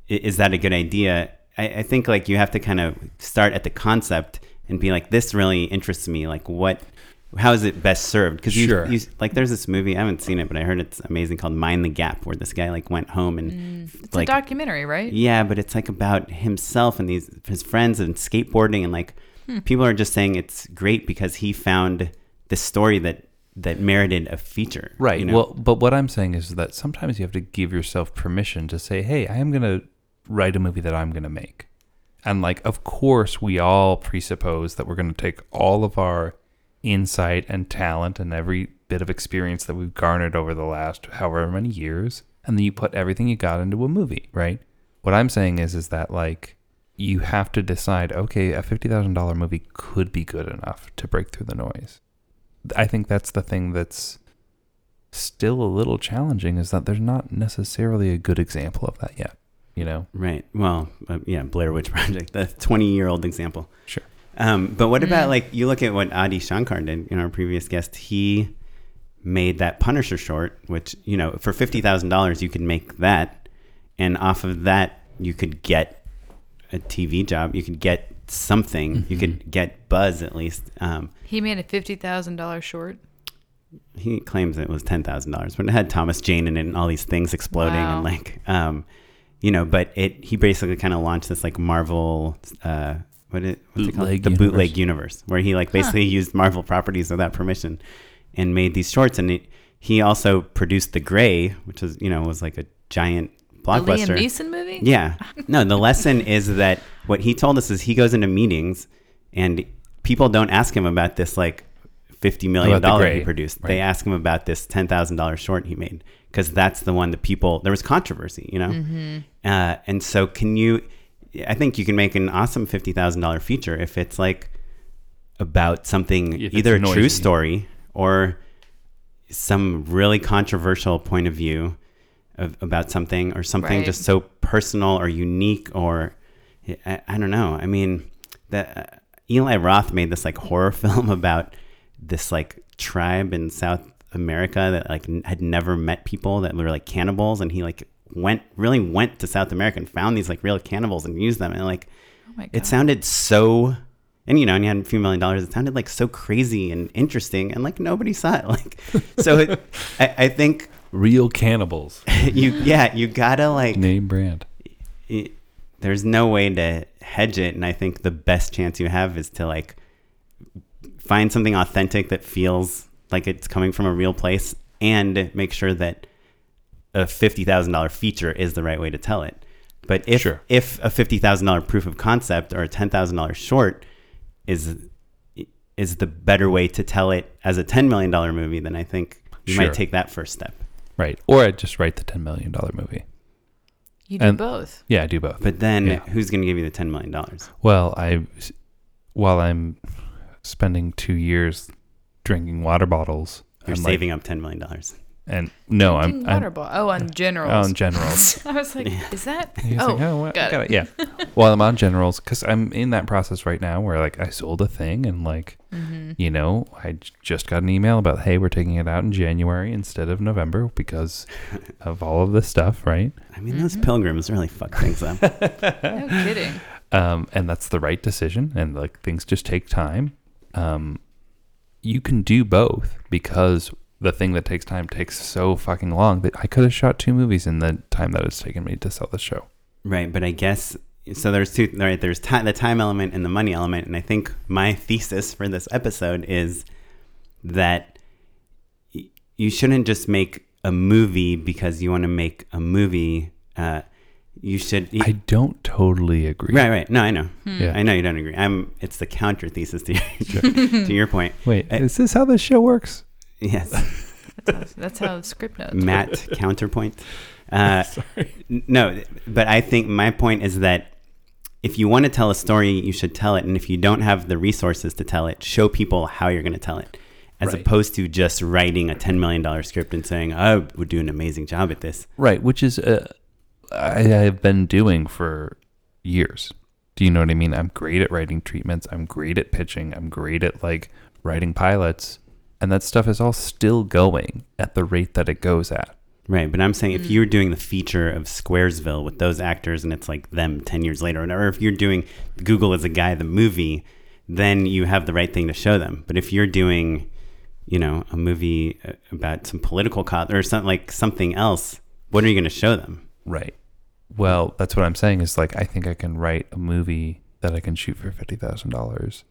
S2: is that a good idea I, I think like you have to kind of start at the concept and be like this really interests me like what how is it best served because you,
S1: Sure.
S2: you like there's this movie i haven't seen it but i heard it's amazing called mind the gap where this guy like went home and
S3: It's
S2: like
S3: a documentary, right?
S2: yeah but it's like about himself and these his friends and skateboarding and like
S3: Hmm.
S2: people are just saying it's great because he found this story that that merited a feature
S1: Right.
S2: you know?
S1: Well, but what I'm saying is that sometimes you have to give yourself permission to say, "Hey, I am going to write a movie that I'm going to make." And like of course, we all presuppose that we're going to take all of our insight and talent and every bit of experience that we've garnered over the last however many years and then you put everything you got into a movie, right? What I'm saying is is that like you have to decide, okay, a $50,000 movie could be good enough to break through the noise. I think that's the thing that's still a little challenging is that there's not necessarily a good example of that yet. You know?
S2: Right. Well, uh, yeah, Blair Witch Project, the 20 year old example.
S1: Sure.
S2: Um, but what about
S3: Mm.
S2: like you look at what Adi Shankar did, in our previous guest, he made that Punisher short, which, you know, for $50,000, you could make that. And off of that, you could get a TV job. You could get something. You could get buzz at least. Um,
S3: He made a fifty thousand dollar short.
S2: he claims it was ten thousand dollars, but it had Thomas Jane in it and all these things exploding
S3: Wow.
S2: and like, um, you know. But it he basically kind of launched this like Marvel, uh, what it what's it called?
S1: Bootleg
S2: The bootleg universe, where he like basically used Marvel properties without permission and made these shorts. And it, he also produced The Grey, which was you know was like a giant
S3: A Liam
S2: blockbuster.
S3: Neeson movie.
S2: Yeah. No, the lesson is that what he told us is he goes into meetings and people don't ask him about this like fifty million
S1: dollar The
S2: he produced.
S1: right.
S2: They ask him about this ten thousand dollar short he made because that's the one that people there was controversy, you know.
S3: Mm-hmm.
S2: Uh, and so, can you? I think you can make an awesome fifty thousand dollar feature if it's like about something
S1: If
S2: either a true story or some really controversial point of view of, about something or something
S3: Right.
S2: just so personal or unique or I, I don't know. I mean, that uh, Eli Roth made this like horror film about this like tribe in South America that like n- had never met people that were like cannibals, and he like went really went to South America and found these like real cannibals and used them, and like
S3: Oh my god.
S2: it sounded so and you know and you had a few million dollars it sounded like so crazy and interesting and like nobody saw it like so it, I, I think
S1: Real cannibals.
S2: you yeah, you gotta like
S1: Name brand.
S2: it, there's no way to hedge it and i think the best chance you have is to like find something authentic that feels like it's coming from a real place and make sure that a $50000 feature is the right way to tell it but if
S1: Sure.
S2: if a $50000 proof of concept or a $10000 short is is the better way to tell it as a $10 million movie then i think you
S1: Sure.
S2: might take that first step
S1: Right. Or I'd just write the $10 million movie.
S3: You do
S1: And-
S3: both.
S1: Yeah, I do both.
S2: but then
S1: Yeah.
S2: who's going to give you the $10 million
S1: Well, I, while I'm spending two years drinking water bottles,
S2: you're
S1: I'm like-
S2: saving up $10 million
S1: and no, I'm,
S3: Drinking
S1: I'm
S3: water bottle. Oh, on generals.
S1: on generals.
S3: I was like, is that?
S1: He's
S3: oh,
S1: like, oh, what?
S3: got
S1: got
S3: it.
S1: it. Yeah. Well, I'm on generals because I'm in that process right now where like I sold a thing and like,
S3: Mm-hmm.
S1: you know, I j- just got an email about, hey, we're taking it out in January instead of November because of all of this stuff, right?
S2: I mean, those pilgrims really fuck things up.
S3: no kidding.
S1: Um, and that's the right decision. And like things just take time. Um, you can do both because the thing that takes time takes so fucking long that I could have shot two movies in the time that it's taken me to sell the show.
S2: right, but I guess so. There's two. Right, there's ti the time element and the money element, and I think my thesis for this episode is that y- you shouldn't just make a movie because you want to make a movie. Uh, you should.
S1: I don't totally agree.
S2: right, right. No, I know.
S1: Yeah.
S2: I know you don't agree. I'm. It's the counter thesis to your, to your point.
S1: Wait,
S2: I-
S1: is this how this show works?
S2: Yes.
S3: That's how, that's how Scriptnotes.
S2: Matt counterpoint. Uh, n- no, but I think my point is that if you want to tell a story, you should tell it, and if you don't have the resources to tell it, show people how you're going to tell it, as
S1: Right.
S2: opposed to just writing a ten million dollar script and saying, "I would do an amazing job at this."
S1: Right, which is uh, I have been doing for years. Do you know what I mean? I'm great at writing treatments. I'm great at pitching. I'm great at like writing pilots, and that stuff is all still going at the rate that it goes at.
S2: Right, but I'm saying if you're doing the feature of Squaresville with those actors and it's like them 10 years later, or if you're doing Google as a guy, the movie, then you have the right thing to show them. But if you're doing, you know, a movie uh, about some political cause or something like something else, what are you going to show them?
S1: Right. Well, that's what I'm saying is like I think I can write a movie that I can shoot for fifty thousand dollars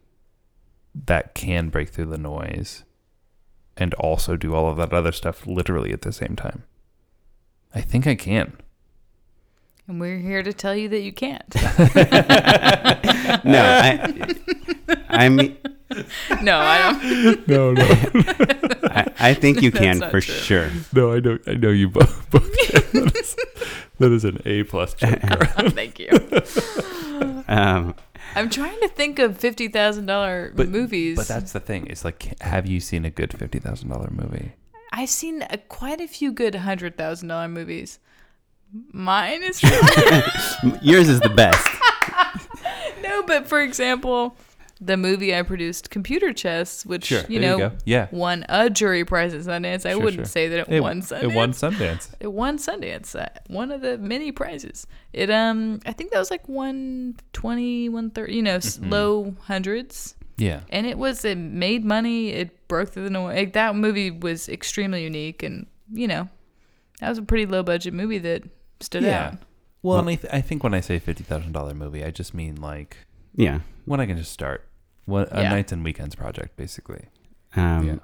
S1: that can break through the noise and also do all of that other stuff literally at the same time. I think I can.
S3: And we're here to tell you that you can't.
S2: No, I, I mean,
S3: no, I don't.
S1: No, no,
S2: I, I think you can for
S3: true.
S2: sure.
S1: no. I know. I know you both. both can. That is, that is an A plus joke.
S3: Thank you.
S2: Um,
S3: I'm trying to think of fifty thousand dollar
S1: But-
S3: movies.
S1: But that's the thing. It's like, have you seen a good fifty thousand dollar movie?
S3: I've seen a, quite a few good hundred thousand dollar movies. Mine is
S2: yours is the best.
S3: no, but for example, the movie I produced, Computer Chess, which
S1: Sure,
S3: you know
S1: you. Yeah.
S3: won a jury prize at Sundance. I
S1: Sure,
S3: wouldn't
S1: sure.
S3: say that it,
S1: It
S3: won Sundance.
S1: It won Sundance.
S3: It won Sundance. uh, One of the many prizes. It um, I think that was like 120, 130, you know,
S1: Mm-hmm.
S3: low hundreds.
S1: Yeah.
S3: And it was it made money. It broke through the noise. Like, that movie was extremely unique, and you know, that was a pretty low budget movie that stood
S1: Yeah.
S3: out.
S1: Well, and I, th- I think when I say fifty thousand dollar movie, I just mean like
S2: Yeah.
S1: when I can just start. What a
S3: Yeah.
S1: nights and weekends project, basically.
S2: Um,
S1: Yeah.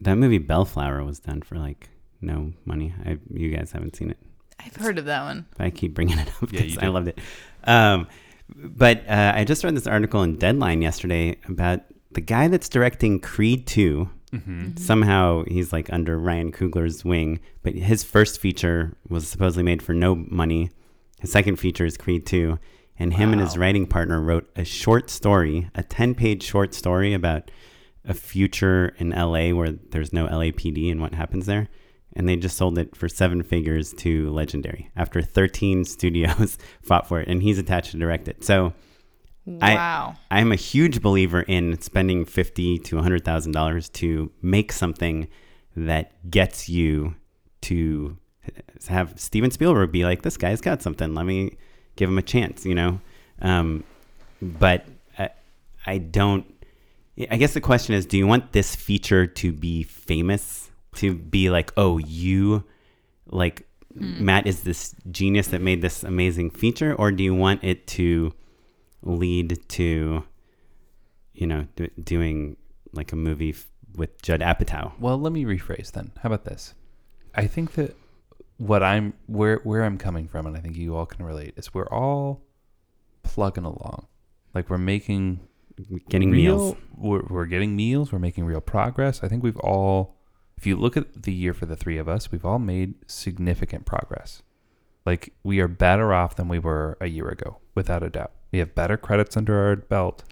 S2: That movie Bellflower was done for like no money. I, you guys haven't seen it.
S3: I've heard of that one.
S2: But I keep bringing it up because
S1: you
S2: I loved it. Um, but uh, I just read this article in Deadline yesterday about the guy that's directing Creed 2.
S1: Mm-hmm.
S2: Somehow he's like under Ryan Coogler's wing, but his first feature was supposedly made for no money. His second feature is Creed 2. And him and his writing partner wrote a short story, a 10 page short story about a future in LA where there's no LAPD and what happens there. And they just sold it for seven figures to Legendary after 13 studios fought for it. And he's attached to direct it. So I-
S3: Wow.
S2: I'm a huge believer in spending fifty to hundred thousand dollars to make something that gets you to have Steven Spielberg be like, "This guy's got something. Let me give him a chance." You know, um, but I, I don't. I guess the question is, do you want this feature to be famous? To be like, oh, you like
S3: Hmm.
S2: Matt is this genius that made this amazing feature, or do you want it to lead to, you know, do, doing like a movie f- with Judd Apatow?
S1: Well, let me rephrase then. How about this? I think that what I'm where where I'm coming from, and I think you all can relate, is we're all plugging along. Like we're making
S2: Getting
S1: real,
S2: meals.
S1: We're, we're getting meals. We're making real progress. I think we've all, if you look at the year for the three of us, we've all made significant progress. Like we are better off than we were a year ago, without a doubt. We have better credits under our belt.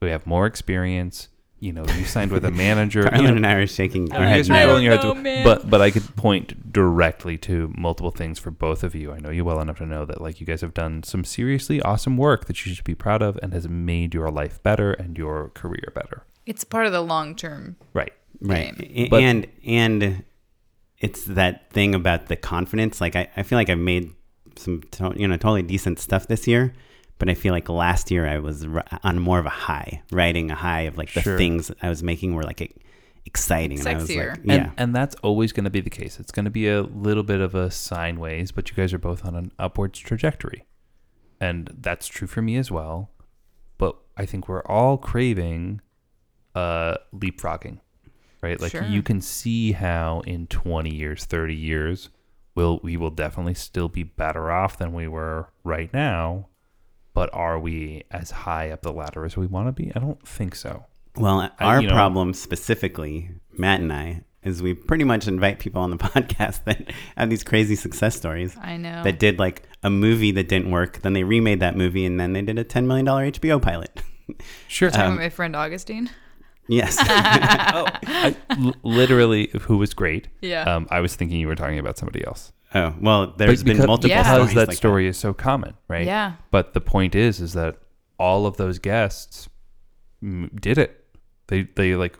S1: We have more experience. You know, you signed with a manager. you know,
S2: and I are shaking our
S1: you
S2: heads.
S1: guys are
S3: I
S2: now.
S1: rolling your heads,
S3: man.
S1: but but I could point directly to multiple things for both of you. I know you well enough to know that like you guys have done some seriously awesome work that you should be proud of and has made your life better and your career better.
S3: It's part of the long term.
S1: Right.
S2: right
S3: game.
S1: But-
S2: and and it's that thing about the confidence like I, I feel like i've made some to, you know totally decent stuff this year but i feel like last year i was ri- on more of a high riding a high of like the
S1: Sure.
S2: things i was making were like e- exciting and i was
S3: Sexier.
S2: like
S1: And,
S2: yeah
S1: and that's always going to be the case. It's going to be a little bit of a sine ways, but you guys are both on an upwards trajectory. And that's true for me as well. But I think we're all craving uh, leapfrogging, right? Like
S3: Sure.
S1: you can see how in 20 years, 30 years, we'll, we will definitely still be better off than we were right now. But are we as high up the ladder as we want to be? I don't think so.
S2: Well our
S1: you know-
S2: problem specifically matt and i is we pretty much invite people on the podcast that have these crazy success stories
S3: I know.
S2: that did like a movie that didn't work then they remade that movie and then they did a $10 million hbo pilot
S1: Sure.
S3: Talking
S2: um,
S3: about my friend Augustine.
S2: yes
S1: oh, I, l- literally, who was great.
S3: Yeah.
S1: Um, I was thinking you were talking about somebody else.
S2: Oh well, there's
S1: But
S2: been multiple
S3: Yeah.
S1: because
S2: stories
S1: that
S2: like
S1: story is so common, right?
S3: Yeah.
S1: But the point is, is that all of those guests mm, did it. They they like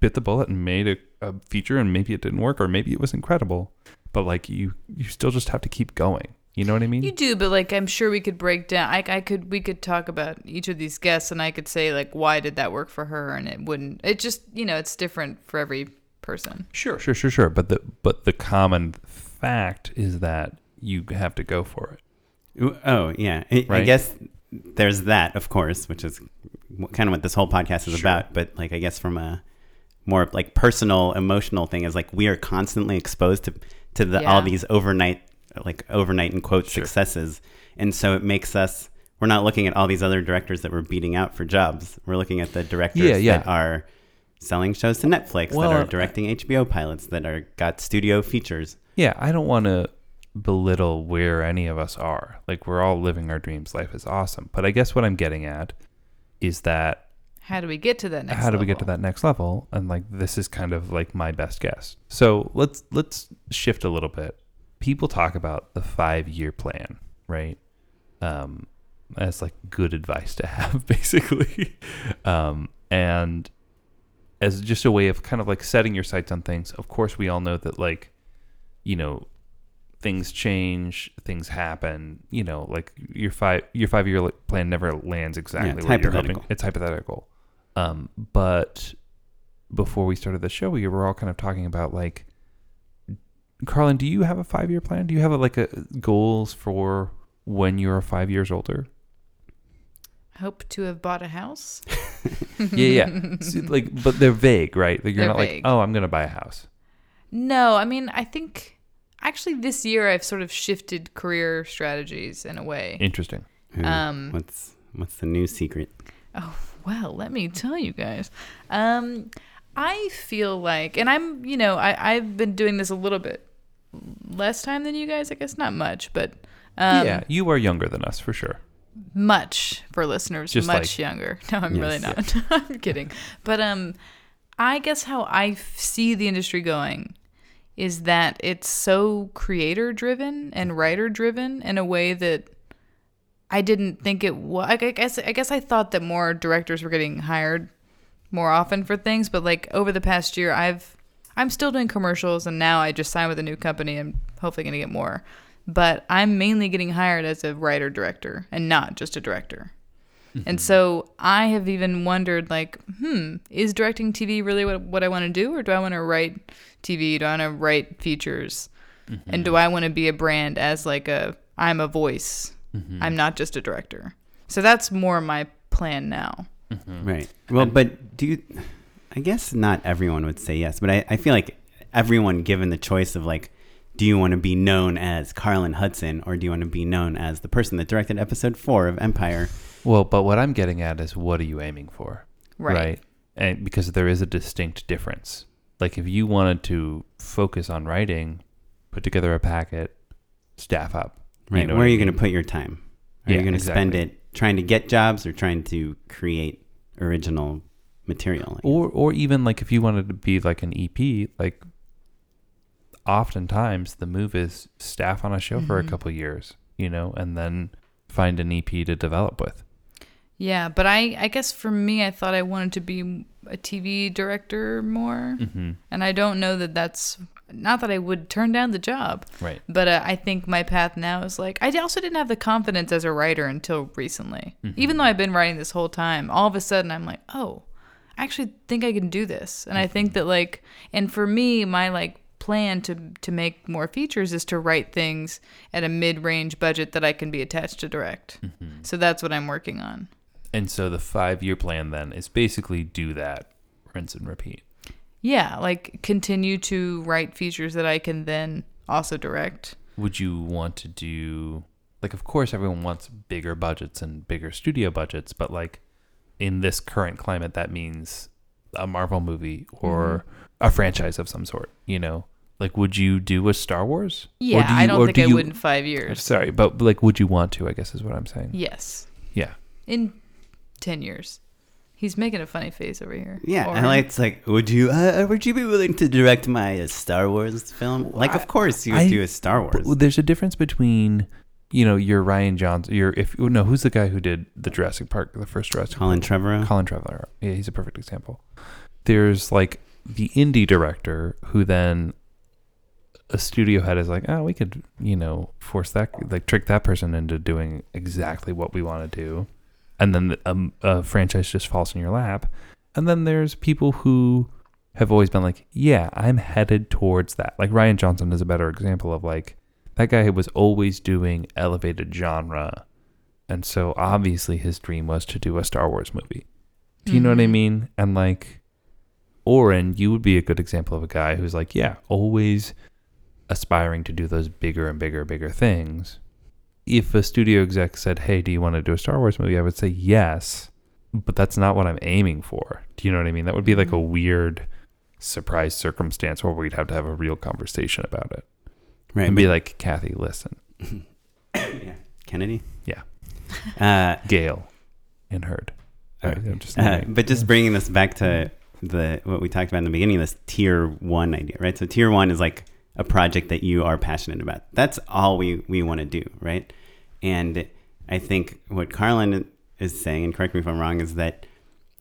S1: bit the bullet and made a, a feature, and maybe it didn't work, or maybe it was incredible. But like you, you still just have to keep going. You know what I mean?
S3: You do, but like I'm sure we could break down. I, I could we could talk about each of these guests, and I could say like why did that work for her, and it wouldn't. It just you know it's different for every person.
S1: Sure, sure, sure, sure. But the but the common fact is that you have to go for it.
S2: Oh yeah, I, I guess there's that, of course, which is kind of what this whole podcast is
S1: Sure.
S2: about. But like, I guess from a more like personal, emotional thing is like we are constantly exposed to to the
S3: Yeah.
S2: all these overnight, like overnight in quote
S1: Sure.
S2: successes, and so it makes us. We're not looking at all these other directors that we're beating out for jobs. We're looking at the directors
S1: Yeah, yeah.
S2: that are selling shows to Netflix,
S1: Well,
S2: that are directing HBO pilots, that are got studio features.
S1: Yeah, I don't want to belittle where any of us are. Like we're all living our dreams. Life is awesome. But I guess what I'm getting at is that
S3: How do we get to that next?
S1: how do we get to that next level? And like this is kind of like my best guess. So let's let's shift a little bit. People talk about the five year plan, right? Um, as like good advice to have, basically, um, and as just a way of kind of like setting your sights on things. Of course, we all know that like, you know, things change, things happen. You know, like your five your five year plan never lands exactly
S2: it's
S1: where you're hoping.
S2: hypothetical.
S1: It's hypothetical. Um, but before we started the show, we were all kind of talking about like, Carlyn, do you have a five year plan? Do you have a, like a goals for when you're five years older?
S3: Hope to have bought a house.
S1: yeah, yeah. See, like, but they're vague, right? Like, you're
S3: They're
S1: not
S3: vague.
S1: like, oh, I'm gonna buy a house.
S3: No, I mean I think actually this year I've sort of shifted career strategies in a way.
S1: Interesting.
S3: Um,
S2: what's what's the new secret?
S3: Oh, well, let me tell you guys. Um, I feel like, and I'm, you know, I, I've been doing this a little bit less time than you guys, I guess, not much, but um,
S1: yeah, you are younger than us for sure.
S3: much for listeners,
S1: Just
S3: much
S1: like-
S3: younger. No, I'm really
S2: Yes.
S3: not. I'm kidding. But um, I guess how I see the industry going is that it's so creator driven and writer driven in a way that I didn't think it was. I guess I guess I thought that more directors were getting hired more often for things, but like over the past year, I've I'm still doing commercials, and now I just signed with a new company. and hopefully going to get more, but I'm mainly getting hired as a writer director and not just a director. And so I have even wondered, like, hmm, is directing TV really what, what I want to do, or do I want to write TV? Do I want to write features? And do I want to be a brand as like a I'm a voice.
S1: Mm-hmm.
S3: I'm not just a director. So that's more my plan now.
S2: Right. Well, but do you? I guess not everyone would say yes, but I, I feel like everyone given the choice of like, do you want to be known as Carlyn Hudson or do you want to be known as the person that directed episode four of Empire?
S1: Well, but what I'm getting at is what are you aiming for?
S3: Right.
S1: And because there is a distinct difference. Like if you wanted to focus on writing, put together a packet, staff up. you
S2: Right.
S1: know
S2: Where
S1: what
S2: are
S1: I
S2: you going to put your time? Are
S1: Yeah,
S2: you going to spend it trying to get jobs or trying to create original material?
S1: or or even like if you wanted to be like an EP, like oftentimes the move is staff on a show for a
S3: Mhm.
S1: couple years, you know, and then find an EP to develop with.
S3: Yeah, but I I guess for me I thought I wanted to be a TV director more.
S1: Mm-hmm.
S3: And I don't know that that's not that I would turn down the job,
S1: Right.
S3: but uh, I think my path now is like I also didn't have the confidence as a writer until recently. Even though I've been writing this whole time, all of a sudden I'm like, "Oh, I actually think I can do this." And I think that like and for me my like plan to to make more features is to write things at a mid-range budget that I can be attached to direct. So that's what I'm working on.
S1: And so the five year plan then is basically do that, rinse and repeat.
S3: Yeah, like continue to write features that I can then also direct.
S1: Would you want to do like of course everyone wants bigger budgets and bigger studio budgets, but like in this current climate that means a Marvel movie or
S3: Mm-hmm.
S1: a franchise of some sort, you know? Like would you do a Star Wars? Or
S3: Yeah,
S1: do
S3: I
S1: you-
S3: don't
S1: or
S3: think
S1: do
S3: I
S1: you-
S3: would in five years.
S1: Sorry, but like would you want to, I guess is what I'm saying.
S3: Yes,
S1: Yeah.
S3: in ten years. He's making a funny face over here.
S2: Yeah,
S3: Or-
S2: and like it's like, would you uh, would you be willing to direct my uh, Star Wars film? Like, of course you would
S1: I-
S2: do a Star Wars.
S1: But there's a difference between you know, your Rian Johnson, your if no, who's the guy who did the Jurassic Park, the first Jurassic
S2: Colin
S1: Park?
S2: Trevorrow.
S1: Colin Trevorrow. Yeah, he's a perfect example. There's like the indie director who then a studio head is like, oh, we could, you know, force that, like, trick that person into doing exactly what we want to do, and then um, a franchise just falls in your lap. And then there's people who have always been like, yeah, I'm headed towards that. Like Rian Johnson is a better example of like that guy who was always doing elevated genre. And so obviously his dream was to do a Star Wars movie. Do you know what I
S3: Mhm.
S1: mean? And like Oren, you would be a good example of a guy who's like, yeah, always aspiring to do those bigger and bigger, bigger things. If a studio exec said, "Hey, do you want to do a Star Wars movie?" I would say yes, but that's not what I'm aiming for. Do you know what I mean? That would be like a weird surprise circumstance where we'd have to have a real conversation about it
S2: right.
S1: and be like, "Kathy, listen,
S2: yeah. Kennedy.
S1: Yeah.
S2: Uh,
S1: Gail, and Heard." Right,
S2: Okay.
S1: I'm just
S2: Uh, but just bringing this back to the what we talked about in the beginning, this tier one idea, right? So tier one is like a project that you are passionate about. That's all we we want to do, right? And I think what Carlyn is saying, and correct me if I'm wrong, is that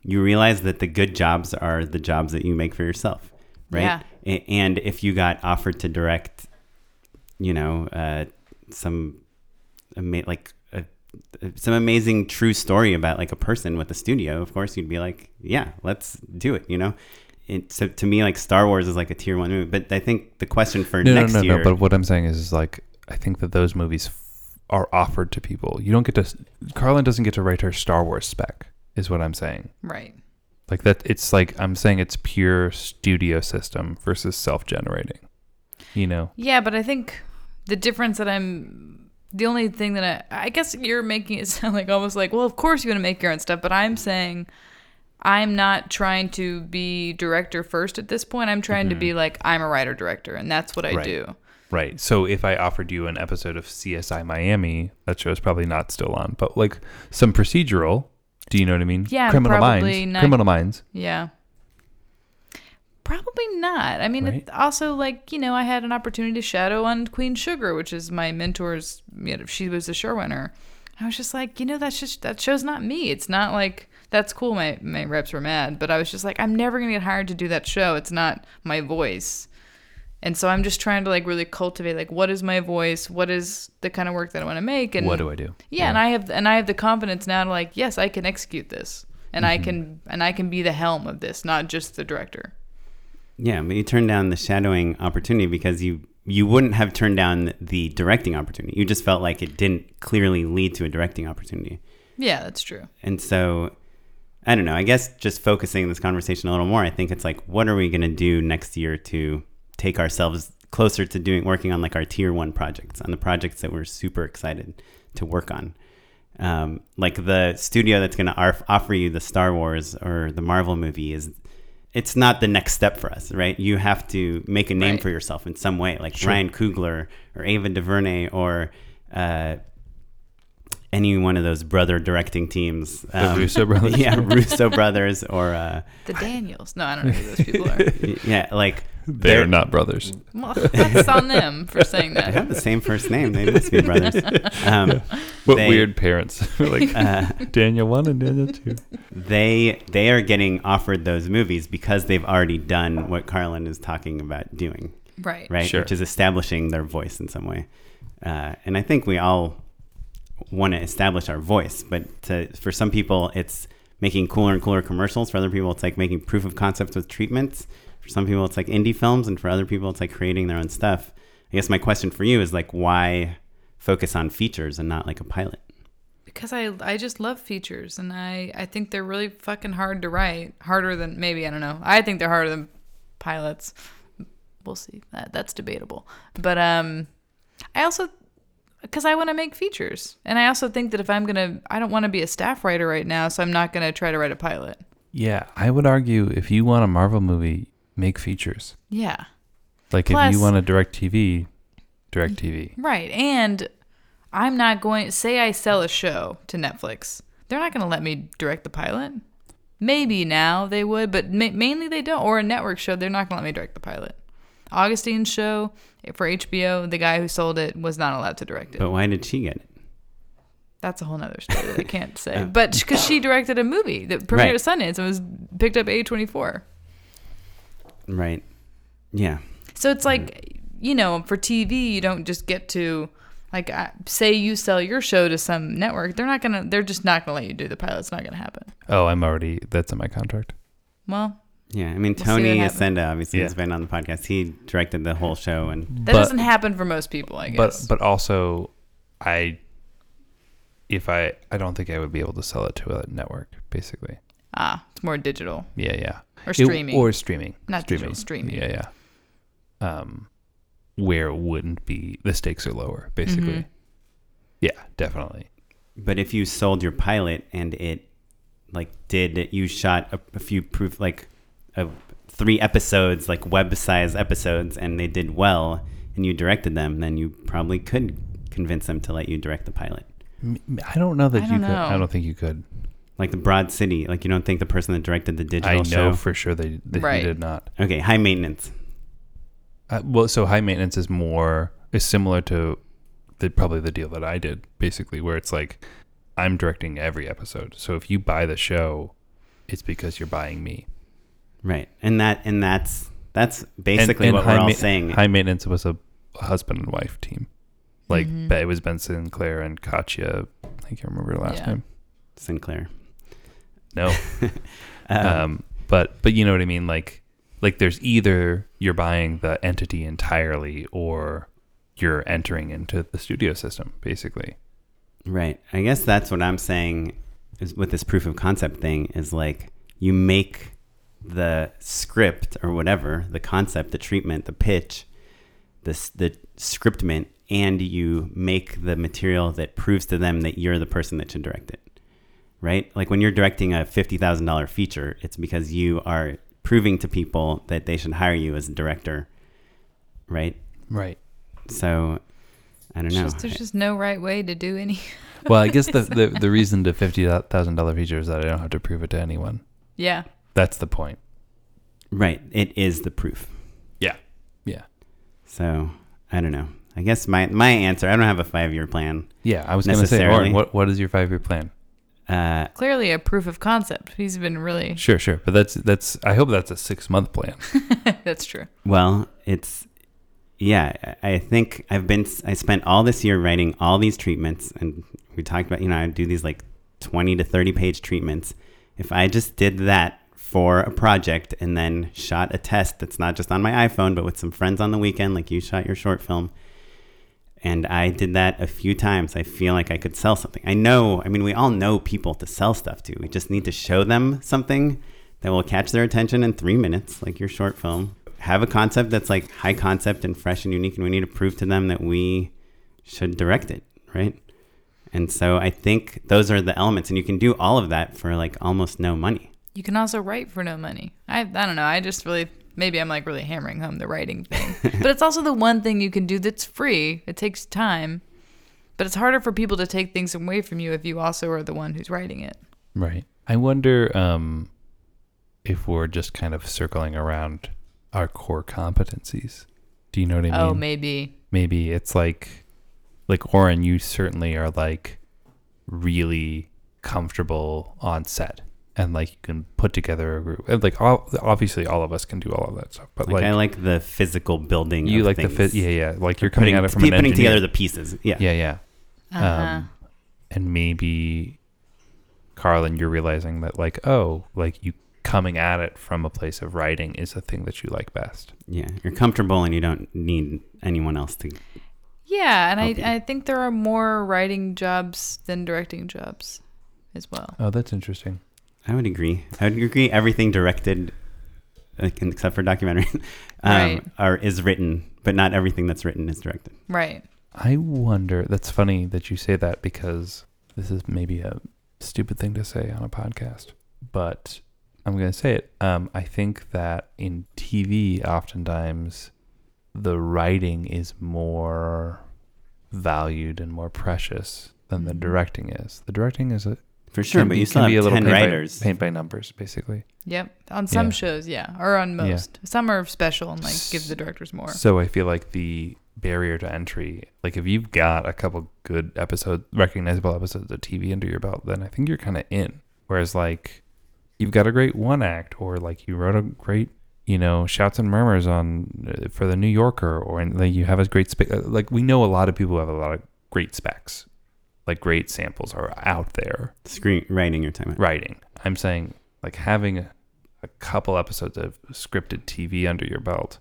S2: you realize that the good jobs are the jobs that you make for yourself, right?
S3: Yeah.
S2: And if you got offered to direct, you know, uh, some ama- like a, some amazing true story about like a person with a studio, of course you'd be like, yeah, let's do it, you know. It, so to me, like Star Wars is like a tier one movie, but I think the question for
S1: no,
S2: next
S1: no, no,
S2: year,
S1: no. But what I'm saying is, is like, I think that those movies f- are offered to people. You don't get to. Carlyn doesn't get to write her Star Wars spec. Is what I'm saying.
S3: Right.
S1: Like that. It's like I'm saying it's pure studio system versus self-generating. You know.
S3: Yeah, but I think the difference that I'm the only thing that I I guess you're making it sound like almost like, well, of course you want to make your own stuff, but I'm saying I'm not trying to be director first at this point. I'm trying to be like I'm a writer director and that's what I
S1: Mm-hmm. Right.
S3: do.
S1: Right. So if I offered you an episode of CSI Miami, that show is probably not still on, but like some procedural. Do you know what I mean?
S3: Yeah,
S1: Criminal Minds.
S3: not-
S1: Criminal Minds.
S3: Yeah. Probably not. I mean,
S1: Right.
S3: also like you know, I had an opportunity to shadow on Queen Sugar, which is my mentor's. You know, she was the showrunner. I was just like, you know, that's just that show's not me. It's not like that's cool. My my reps were mad, but I was just like, I'm never gonna get hired to do that show. It's not my voice. And so I'm just trying to like really cultivate like what is my voice? What is the kind of work that I want to make? And
S1: what do I do?
S3: yeah, and I have and I have the confidence now to like, yes, I can execute this, and I mm-hmm. can and I can be the helm of this, not just the director.
S2: yeah, but you turned down the shadowing opportunity because you you wouldn't have turned down the directing opportunity. You just felt like it didn't clearly lead to a directing opportunity.
S3: Yeah, that's true.
S2: And so, I don't know. I guess just focusing this conversation a little more, I think it's like, what are we going to do next year to take ourselves closer to doing working on like our tier one projects, on the projects that we're super excited to work on. Um, like the studio that's going to offer you the Star Wars or the Marvel movie is it's not the next step for us, right? You have to make a name
S3: Right.
S2: for yourself in some way, like Ryan Coogler or Ava DuVernay or uh, any one of those brother directing teams.
S1: The Russo brothers?
S2: yeah, Russo brothers, or uh,
S3: The Daniels. No, I don't know who those people are.
S2: yeah, like
S1: They're
S2: they're-
S1: not brothers.
S3: Well, that's on them for saying that.
S2: They have the same first name. They must be brothers. Um,
S1: What
S2: they-
S1: weird parents? like
S2: uh,
S1: Daniel one and Daniel two.
S2: they they are getting offered those movies because they've already done what Carlyn is talking about doing,
S3: Right.
S2: right?
S1: Sure.
S2: Which is establishing their voice in some way. Uh, and I think we all want to establish our voice, but to, for some people, it's making cooler and cooler commercials. For other people, it's like making proof of concept with treatments. For some people, it's like indie films, and for other people, it's like creating their own stuff. I guess my question for you is like, why focus on features and not like a pilot?
S3: Because I I just love features and I I think they're really fucking hard to write. Harder than maybe I don't know. I think they're harder than pilots. We'll see. That that's debatable. But um I also because I want to make features. And I also think that if I'm going to I don't want to be a staff writer right now, so I'm not going to try to write a pilot.
S1: Yeah, I would argue if you want a Marvel movie, make features.
S3: Yeah.
S1: Like if you want a direct TV, direct TV.
S3: Right. And I'm not going say I sell a show to Netflix. They're not going to let me direct the pilot. Maybe now they would, but ma- mainly they don't. Or a network show, they're not going to let me direct the pilot. Augustine's show for HBO, the guy who sold it was not allowed to direct it.
S2: But why did she get it?
S3: That's a whole nother story that I can't say.
S2: Oh.
S3: But because she directed a movie that premiered
S2: Right.
S3: at Sundance and was picked up A24.
S2: Right. Yeah.
S3: So it's like, you know, for TV, you don't just get to, like, uh, say you sell your show to some network. They're not going to, they're just not going to let you do the pilot. It's not going to happen.
S1: Oh, I'm already that's in my contract.
S3: Well,
S2: Yeah. I mean,
S3: We'll
S2: Tony
S3: what.
S2: Yacenda obviously has been on the podcast. He directed the whole show, and
S3: that
S1: But-
S3: doesn't happen for most people, I guess.
S1: but but also I if I I don't think I would be able to sell it to a network, basically.
S3: ah, it's more digital
S1: Yeah, yeah.
S3: or
S1: It-
S3: streaming.
S1: or streaming.
S3: Not
S1: streaming.
S3: digital, streaming.
S1: Yeah, yeah. Um where it wouldn't be the stakes are lower, basically.
S3: Mhm.
S1: Yeah, definitely.
S2: but if you sold your pilot and it like did you shot a, a few proof like a, three episodes like web size episodes and they did well and you directed them then you probably could convince them to let you direct the pilot
S1: I don't know that
S3: I
S1: you
S3: don't
S1: could.
S3: know.
S1: I don't think you could.
S2: like the broad city like you don't think the person that directed the digital
S1: I
S2: digital
S1: know
S2: show
S1: for sure they, that
S3: Right.
S1: did not.
S2: okay high maintenance
S1: Uh, well, so high maintenance is more is similar to the probably the deal that I did basically, where it's like I'm directing every episode. So if you buy the show, it's because you're buying me.
S2: Right and that and that's that's basically
S1: and
S2: what we're all
S1: ma-
S2: saying
S1: High maintenance was a, a husband and wife team. Like
S3: Mhm.
S1: It was Ben Sinclair and Katja. I can't remember her last
S3: Yeah.
S1: name.
S2: sinclair
S1: No,
S2: um,
S1: um, but but you know what I mean. Like like there's either you're buying the entity entirely or you're entering into the studio system basically.
S2: Right. I guess that's what I'm saying is with this proof of concept thing is like you make the script or whatever, the concept, the treatment, the pitch, this the scriptment and you make the material that proves to them that you're the person that should direct it. Right? Like when you're directing a $50,000 feature, it's because you are proving to people that they should hire you as a director. Right?
S1: Right.
S2: So I don't know.
S3: just- there's just no right way to do any.
S1: Well, I guess the, the, the reason to fifty thousand dollar feature is that I don't have to prove it to anyone.
S3: Yeah.
S1: That's the point.
S2: right. It is the proof.
S1: Yeah. Yeah.
S2: So I don't know. I guess my my answer. I don't have a five year plan.
S1: Yeah. I was going to say,
S2: Necessarily.
S1: What what is your five year plan?
S2: Uh,
S3: Clearly a proof of concept. He's been really.
S1: Sure, sure, but that's that's. I hope that's a six month plan.
S3: That's true.
S2: well, it's yeah. I I think I've been. I spent all this year writing all these treatments, and we talked about you know I do these like twenty to thirty page treatments. If I just did that for a project and then shot a test that's not just on my iPhone, but with some friends on the weekend, like you shot your short film. And I did that a few times. I feel like I could sell something. I know, I mean, we all know people to sell stuff to. We just need to show them something that will catch their attention in three minutes, like your short film. Have a concept that's like high concept and fresh and unique, and we need to prove to them that we should direct it, right? And so I think those are the elements, and you can do all of that for like almost no money.
S3: You can also write for no money. I I don't know. I just really maybe I'm like really hammering home the writing thing. but it's also the one thing you can do that's free. It takes time. But it's harder for people to take things away from you if you also are the one who's writing it.
S1: Right. I wonder um, if we're just kind of circling around our core competencies. Do you know what I mean?
S3: Oh, maybe.
S1: maybe it's like like Oren, you certainly are like really comfortable on set and like you can put together a group. Like all, obviously all of us can do all of that stuff, but
S2: Like,
S1: like,
S2: I like the physical building.
S1: you
S2: of
S1: like the
S2: things.
S1: fit, yeah, yeah. Like you're coming
S2: putting,
S1: at it from
S2: putting
S1: engineer.
S2: together the pieces. Yeah.
S1: yeah, yeah.
S3: Uh-huh.
S1: Um, and maybe Carlyn, you're realizing that like oh, like you coming at it from a place of writing is the thing that you like best.
S2: Yeah. You're comfortable and you don't need anyone else to.
S3: yeah, and
S2: Okay.
S3: I, I think there are more writing jobs than directing jobs as well.
S1: Oh, that's interesting.
S2: I would agree. I would agree. Everything directed, except for documentary, um,
S3: Right.
S2: are is written, but not everything that's written is directed.
S3: Right.
S1: I wonder. That's funny that you say that because this is maybe a stupid thing to say on a podcast, but I'm going to say it. Um, I think that in TV, oftentimes the writing is more valued and more precious than the
S3: Mhm.
S1: directing is. The directing is a
S2: For sure,
S1: can
S2: but
S1: be-
S2: you still
S1: can be a little
S2: ten
S1: paint by-
S2: writers.
S1: paint by numbers, basically.
S3: Yep. On some
S1: Yeah.
S3: shows, yeah, or on
S1: Yeah.
S3: most. Some are special and like give the directors more.
S1: So I feel like the barrier to entry, like if you've got a couple good episodes, recognizable episodes of TV under your belt, then I think you're kind of in. Whereas like you've got a great one act, or like you wrote a great, you know, shouts and murmurs on uh, for the New Yorker, or and, like you have a great spec. uh, Like we know a lot of people who have a lot of great specs, like great samples are out there
S2: Screen writing you're talking about.
S1: writing. I'm saying like having a, a couple episodes of scripted TV under your belt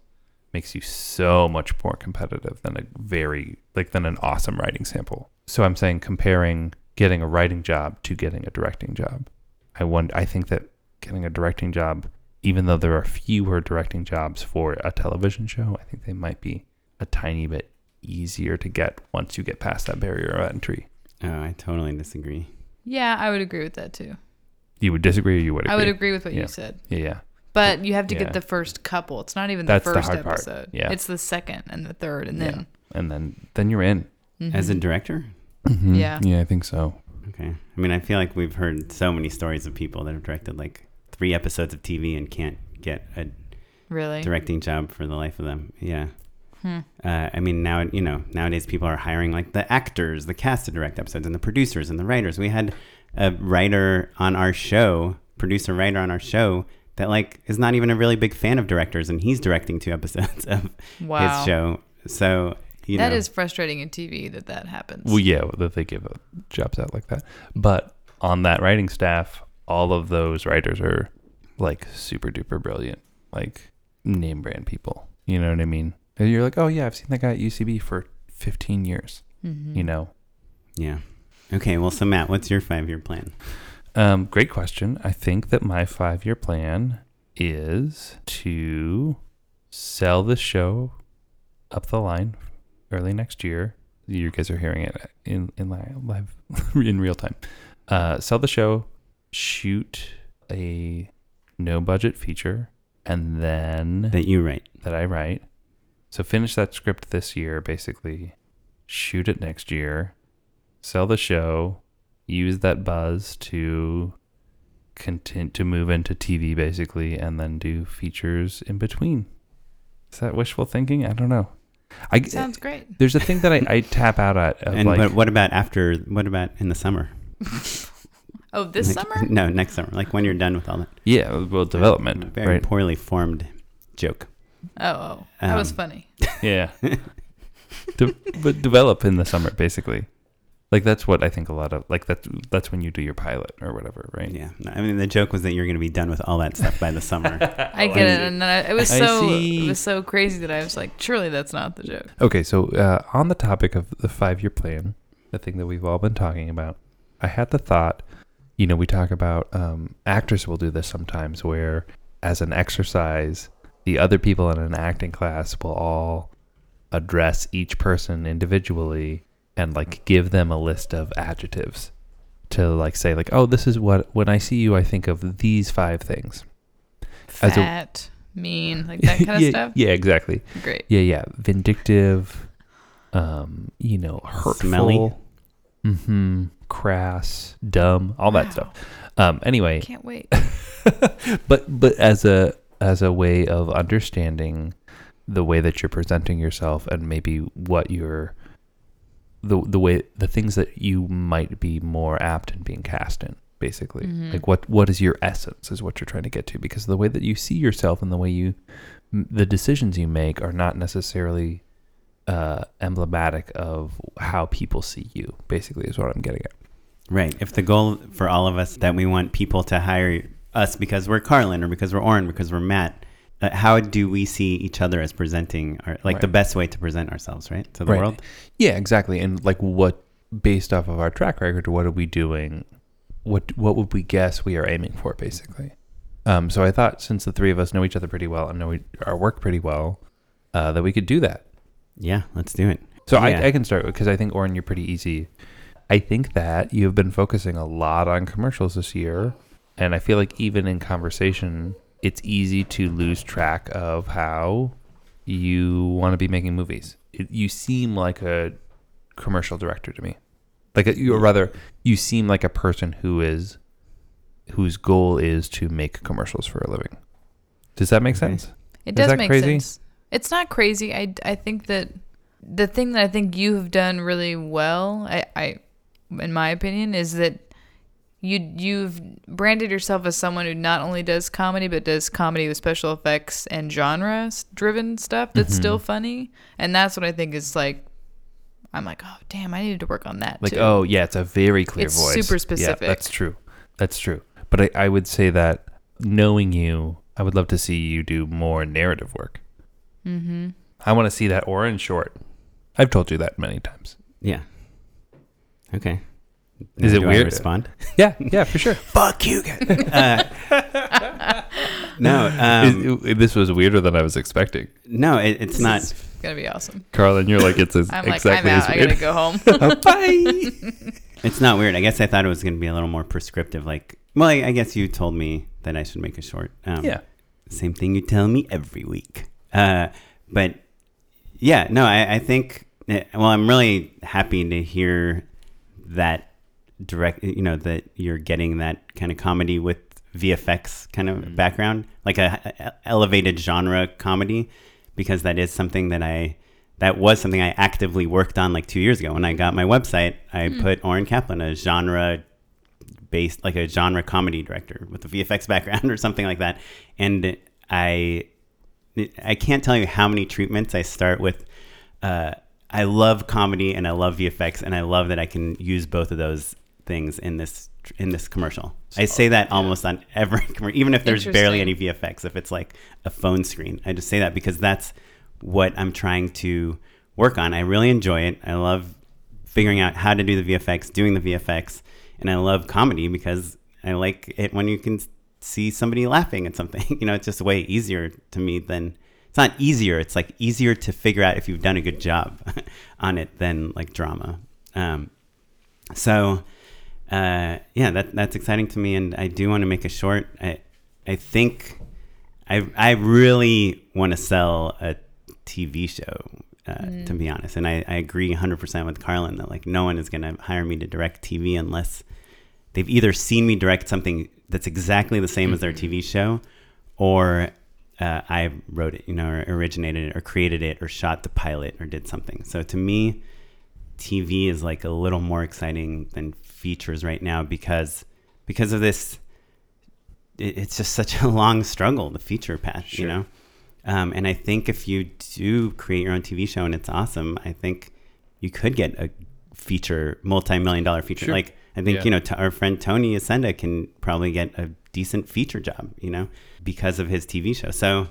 S1: makes you so much more competitive than a very like than an awesome writing sample. So I'm saying comparing getting a writing job to getting a directing job. I wonder I think that getting a directing job even though there are fewer directing jobs for a television show, I think they might be a tiny bit easier to get once you get past that barrier of entry.
S2: Oh, I totally disagree.
S3: Yeah, I would agree with that too.
S1: You would disagree or you would agree?
S3: I would agree with what
S1: Yeah.
S3: you said.
S1: Yeah, yeah.
S3: But you have to
S1: Yeah.
S3: get the first couple. It's not even the
S1: That's
S3: the
S1: the
S3: first
S1: hard part.
S3: episode.
S1: Yeah.
S3: It's the second and the third and
S1: Yeah.
S3: then
S1: and then then you're in. Mm-hmm.
S2: As a director, mm-hmm.
S3: Yeah.
S1: yeah, I think so.
S2: okay. I mean, I feel like we've heard so many stories of people that have directed like three episodes of TV and can't get a
S3: really.
S2: directing job for the life of them. Yeah.
S3: Hmm.
S2: Uh, I mean, now you know nowadays people are hiring like the actors, the cast to direct episodes, and the producers and the writers. We had a writer on our show, producer writer on our show that like is not even a really big fan of directors, and he's directing two episodes of
S3: Wow.
S2: his show. So you
S3: That
S2: know,
S3: is frustrating in TV that that happens.
S1: Well, yeah, that they give uh, jobs out like that. But on that writing staff, all of those writers are like super duper brilliant, like name brand people. You know what I mean? And you're like, oh yeah, I've seen that guy at UCB for 15 years.
S3: Mhm.
S1: You know.
S2: yeah. Okay, well, so Matt, what's your five-year plan?
S1: Um, great question. I think that my five year plan is to sell the show up the line early next year. You guys are hearing it in in live in real time. Uh, sell the show, shoot a no budget feature, and then
S2: That you write.
S1: that I write. So finish that script this year, basically. Shoot it next year. Sell the show. Use that buzz to continue to move into TV, basically, and then do features in between. Is that wishful thinking? I don't know. I
S3: Sounds great.
S1: there's a thing that I, I tap out at.
S2: And
S1: like,
S2: but what about after? What about in the summer?
S3: Oh, this
S2: Like-
S3: summer?
S2: No, next summer. Like when you're done with all that.
S1: yeah, well, development,
S2: Very
S1: right?
S2: poorly formed joke.
S3: Oh, oh. That was
S2: Um,
S3: funny.
S1: Yeah. De- but develop in the summer, basically. Like that's what I think a lot of like that's that's when you do your pilot or whatever, right?
S2: Yeah. I mean, the joke was that you're going to be done with all that stuff by the summer.
S3: I get it, and then I, it was
S1: I
S3: so
S1: see.
S3: it was so crazy that I was like, surely that's not the joke.
S1: Okay, so uh, on the topic of the five year plan, the thing that we've all been talking about, I had the thought, you know, we talk about um, actors will do this sometimes where, as an exercise, the other people in an acting class will all address each person individually and like give them a list of adjectives to like say like oh this is what when i see you i think of these five things As a-
S3: Fat, mean, like that kind of stuff.
S1: yeah exactly
S3: Great.
S1: yeah, yeah. Vindictive, um, you know, hurtful,
S2: Smelly.
S1: mm-hmm, crass, dumb, all that
S3: Wow.
S1: stuff. Um, anyway,
S3: Can't wait.
S1: but but as a as a way of understanding the way that you're presenting yourself and maybe what you're the the way the things that you might be more apt in being cast in basically
S3: Mhm.
S1: like what what is your essence is what you're trying to get to because the way that you see yourself and the way you the decisions you make are not necessarily uh emblematic of how people see you basically is what i'm getting at
S2: right. If the goal for all of us that we want people to hire us because we're Carlyn or because we're Oren, because we're Matt, uh, how do we see each other as presenting, our, like the best way to present ourselves, right? To the
S1: Right.
S2: world?
S1: Yeah, exactly. And like what based off of our track record, what are we doing? What what would we guess we are aiming for basically? Um so I thought since the three of us know each other pretty well and know we, our work pretty well, uh, that we could do that.
S2: Yeah, let's do it.
S1: So
S2: Yeah.
S1: I, I can start because I think Oren, you're pretty easy. I think that you have been focusing a lot on commercials this year, and I feel like even in conversation, it's easy to lose track of how you want to be making movies. It, you seem like a commercial director to me, like a, you, or rather, you seem like a person who is whose goal is to make commercials for a living. Does that make
S2: mm-hmm.
S1: sense?
S3: It does
S1: that
S3: make
S1: crazy?
S3: sense. It's not crazy. I, I think that the thing that I think you have done really well, I, I in my opinion, is that you you've branded yourself as someone who not only does comedy but does comedy with special effects and genre driven stuff that's
S1: Mhm.
S3: still funny, and that's what I think is like. I'm like, oh damn, I needed to work on that
S1: like
S3: too.
S1: oh yeah it's a very clear
S3: It's
S1: voice
S3: super
S1: Yeah,
S3: specific.
S1: that's true that's true but I, I would say that knowing you i would love to see you do more narrative work
S3: mm-hmm.
S1: i want to see that Oren's short i've told you that many times
S2: Yeah. Okay.
S1: Is
S2: Now,
S1: it
S2: do I
S1: weird?
S2: respond?
S1: yeah yeah for sure
S2: Fuck you guys. uh, no, um,
S1: It- it- this was weirder than i was expecting
S2: no, it, it's
S3: This
S2: not.
S3: is gonna be awesome.
S1: Carlyn you're like it's exactly as,
S3: I'm like,
S1: exactly
S3: I'm
S1: as
S3: out. I
S1: weird
S3: gotta go home.
S1: bye
S2: It's not weird. I guess I thought it was going to be a little more prescriptive. Like, well, I, I guess you told me that I should make a short. Um,
S1: yeah
S2: Same thing you tell me every week. Uh, but yeah, no, I, I think. eh, Well, I'm really happy to hear that direct. You know that you're getting that kind of comedy with VFX kind of
S1: Mhm.
S2: background, like a, a elevated genre comedy, because that is something that I. That was something I actively worked on like two years ago when I got my website. I
S3: Hmm.
S2: put Oren Kaplan, a genre based like a genre comedy director with a VFX background or something like that. And I I can't tell you how many treatments I start with uh, I love comedy and I love VFX and I love that I can use both of those things in this in this commercial. I say that almost on every commercial, even if there's barely any VFX. If it's like a phone screen, I just say that because that's what I'm trying to work on. I really enjoy it. I love figuring out how to do the VFX, doing the VFX, and I love comedy because I like it when you can see somebody laughing at something. You know, it's just way easier to me than it's not easier. It's like easier to figure out if you've done a good job on it than like drama. Um, so uh, yeah, that that's exciting to me, and I do want to make a short. I I think I I really want to sell a TV show. Uh, To be honest, and I, I agree 100% with Carlyn that like no one is going to hire me to direct TV unless they've either seen me direct something that's exactly the same as their TV show, or uh, I wrote it, you know, or originated it, or created it, or shot the pilot, or did something. So to me, TV is like a little more exciting than features right now because because of this. It, it's just such a long struggle, the feature path, you know. Um, and I think if you do create your own TV show and it's awesome, I think you could get a feature, multi-million dollar feature.
S1: Sure.
S2: Like I think
S1: Yeah.
S2: you know t- our friend Tony Yacenda can probably get a decent feature job, you know, because of his TV show. So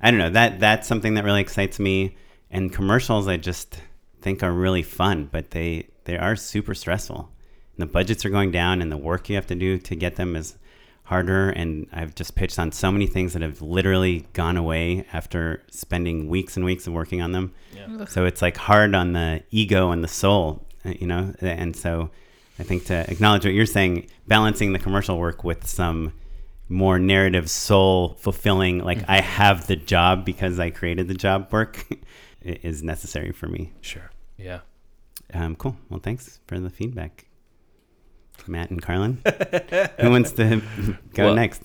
S2: I don't know that that's something that really excites me. And commercials, I just think are really fun, but they they are super stressful. The budgets are going down, and the work you have to do to get them is harder. And I've just pitched on so many things that have literally gone away after spending weeks and weeks of working on them.
S3: Ugh.
S2: So it's like hard on the ego and the soul, uh, you know. And so I think to acknowledge what you're saying, balancing the commercial work with some more narrative, soul fulfilling, like I have the job because I created the job work, is necessary for me.
S1: Sure. Yeah.
S2: Um, cool. Well, thanks for the feedback, Matt and Carlyn. Who wants to go
S1: Well,
S2: next?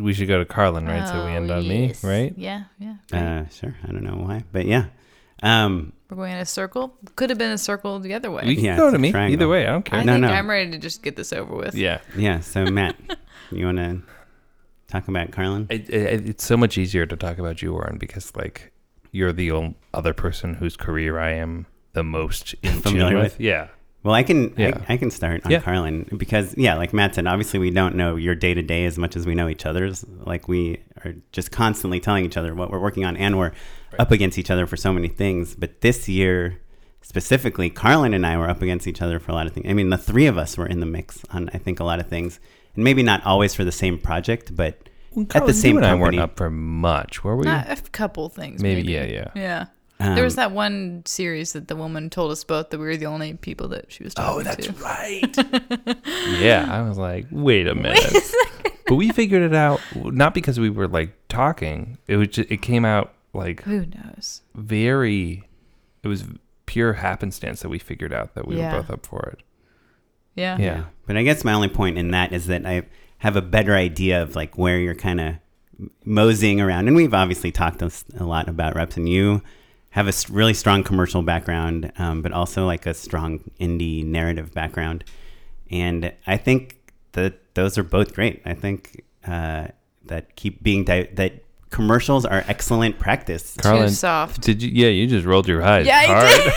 S1: we should go to Carlyn, right? so we
S3: Oh,
S1: end on
S3: yes.
S1: me, right?
S3: Yeah, yeah. great.
S2: Uh, sure. I don't know why, but yeah. Um,
S3: We're going in a circle. Could have been a circle the other way.
S1: We can
S2: Yeah,
S1: go to me.
S2: triangle.
S1: Either way, I don't care.
S3: I
S2: No,
S3: think
S2: no.
S3: I'm ready to just get this over with.
S1: Yeah.
S2: yeah. So Matt, you want to talk about Carlyn?
S1: It, it, it's so much easier to talk about you, Oren, because like you're the only other person whose career I am the most in
S2: Familiar
S1: tune
S2: with?
S1: with. Yeah.
S2: Well, I can
S1: Yeah.
S2: I, I can start on
S1: Yeah.
S2: Carlyn because yeah, like Matt said, obviously we don't know your day to day as much as we know each other's. Like we are just constantly telling each other what we're working on, and we're up against each other for so many things. But this year specifically, Carlyn and I were up against each other for a lot of things. I mean, the three of us were in the mix on I think a lot of things, and maybe not always for the same project, but
S1: Well,
S2: at the same
S1: you and I weren't up for much, were we?
S3: Not a couple things.
S1: Maybe,
S3: Maybe,
S1: yeah, yeah.
S3: Yeah.
S2: Um,
S3: there was that one series that the woman told us both that we were the only people that she was talking to.
S1: Oh, that's
S3: to.
S1: right. yeah, I was like, wait a minute. but we figured it out not because we were like talking. It was just, it came out like
S3: Who knows?
S1: very. It was pure happenstance that we figured out that we
S3: Yeah.
S1: were both up for it.
S3: Yeah.
S1: Yeah.
S2: But I guess my only point in that is that I have a better idea of like where you're kind of moseying around. And we've obviously talked a lot about reps, and you have a really strong commercial background, um, but also like a strong indie narrative background. And I think that those are both great. I think uh, that keep being di- that commercials are excellent practice.
S1: Carlyn,
S3: Too soft.
S1: Did you? Yeah, you just rolled your eyes.
S3: Yeah, I did.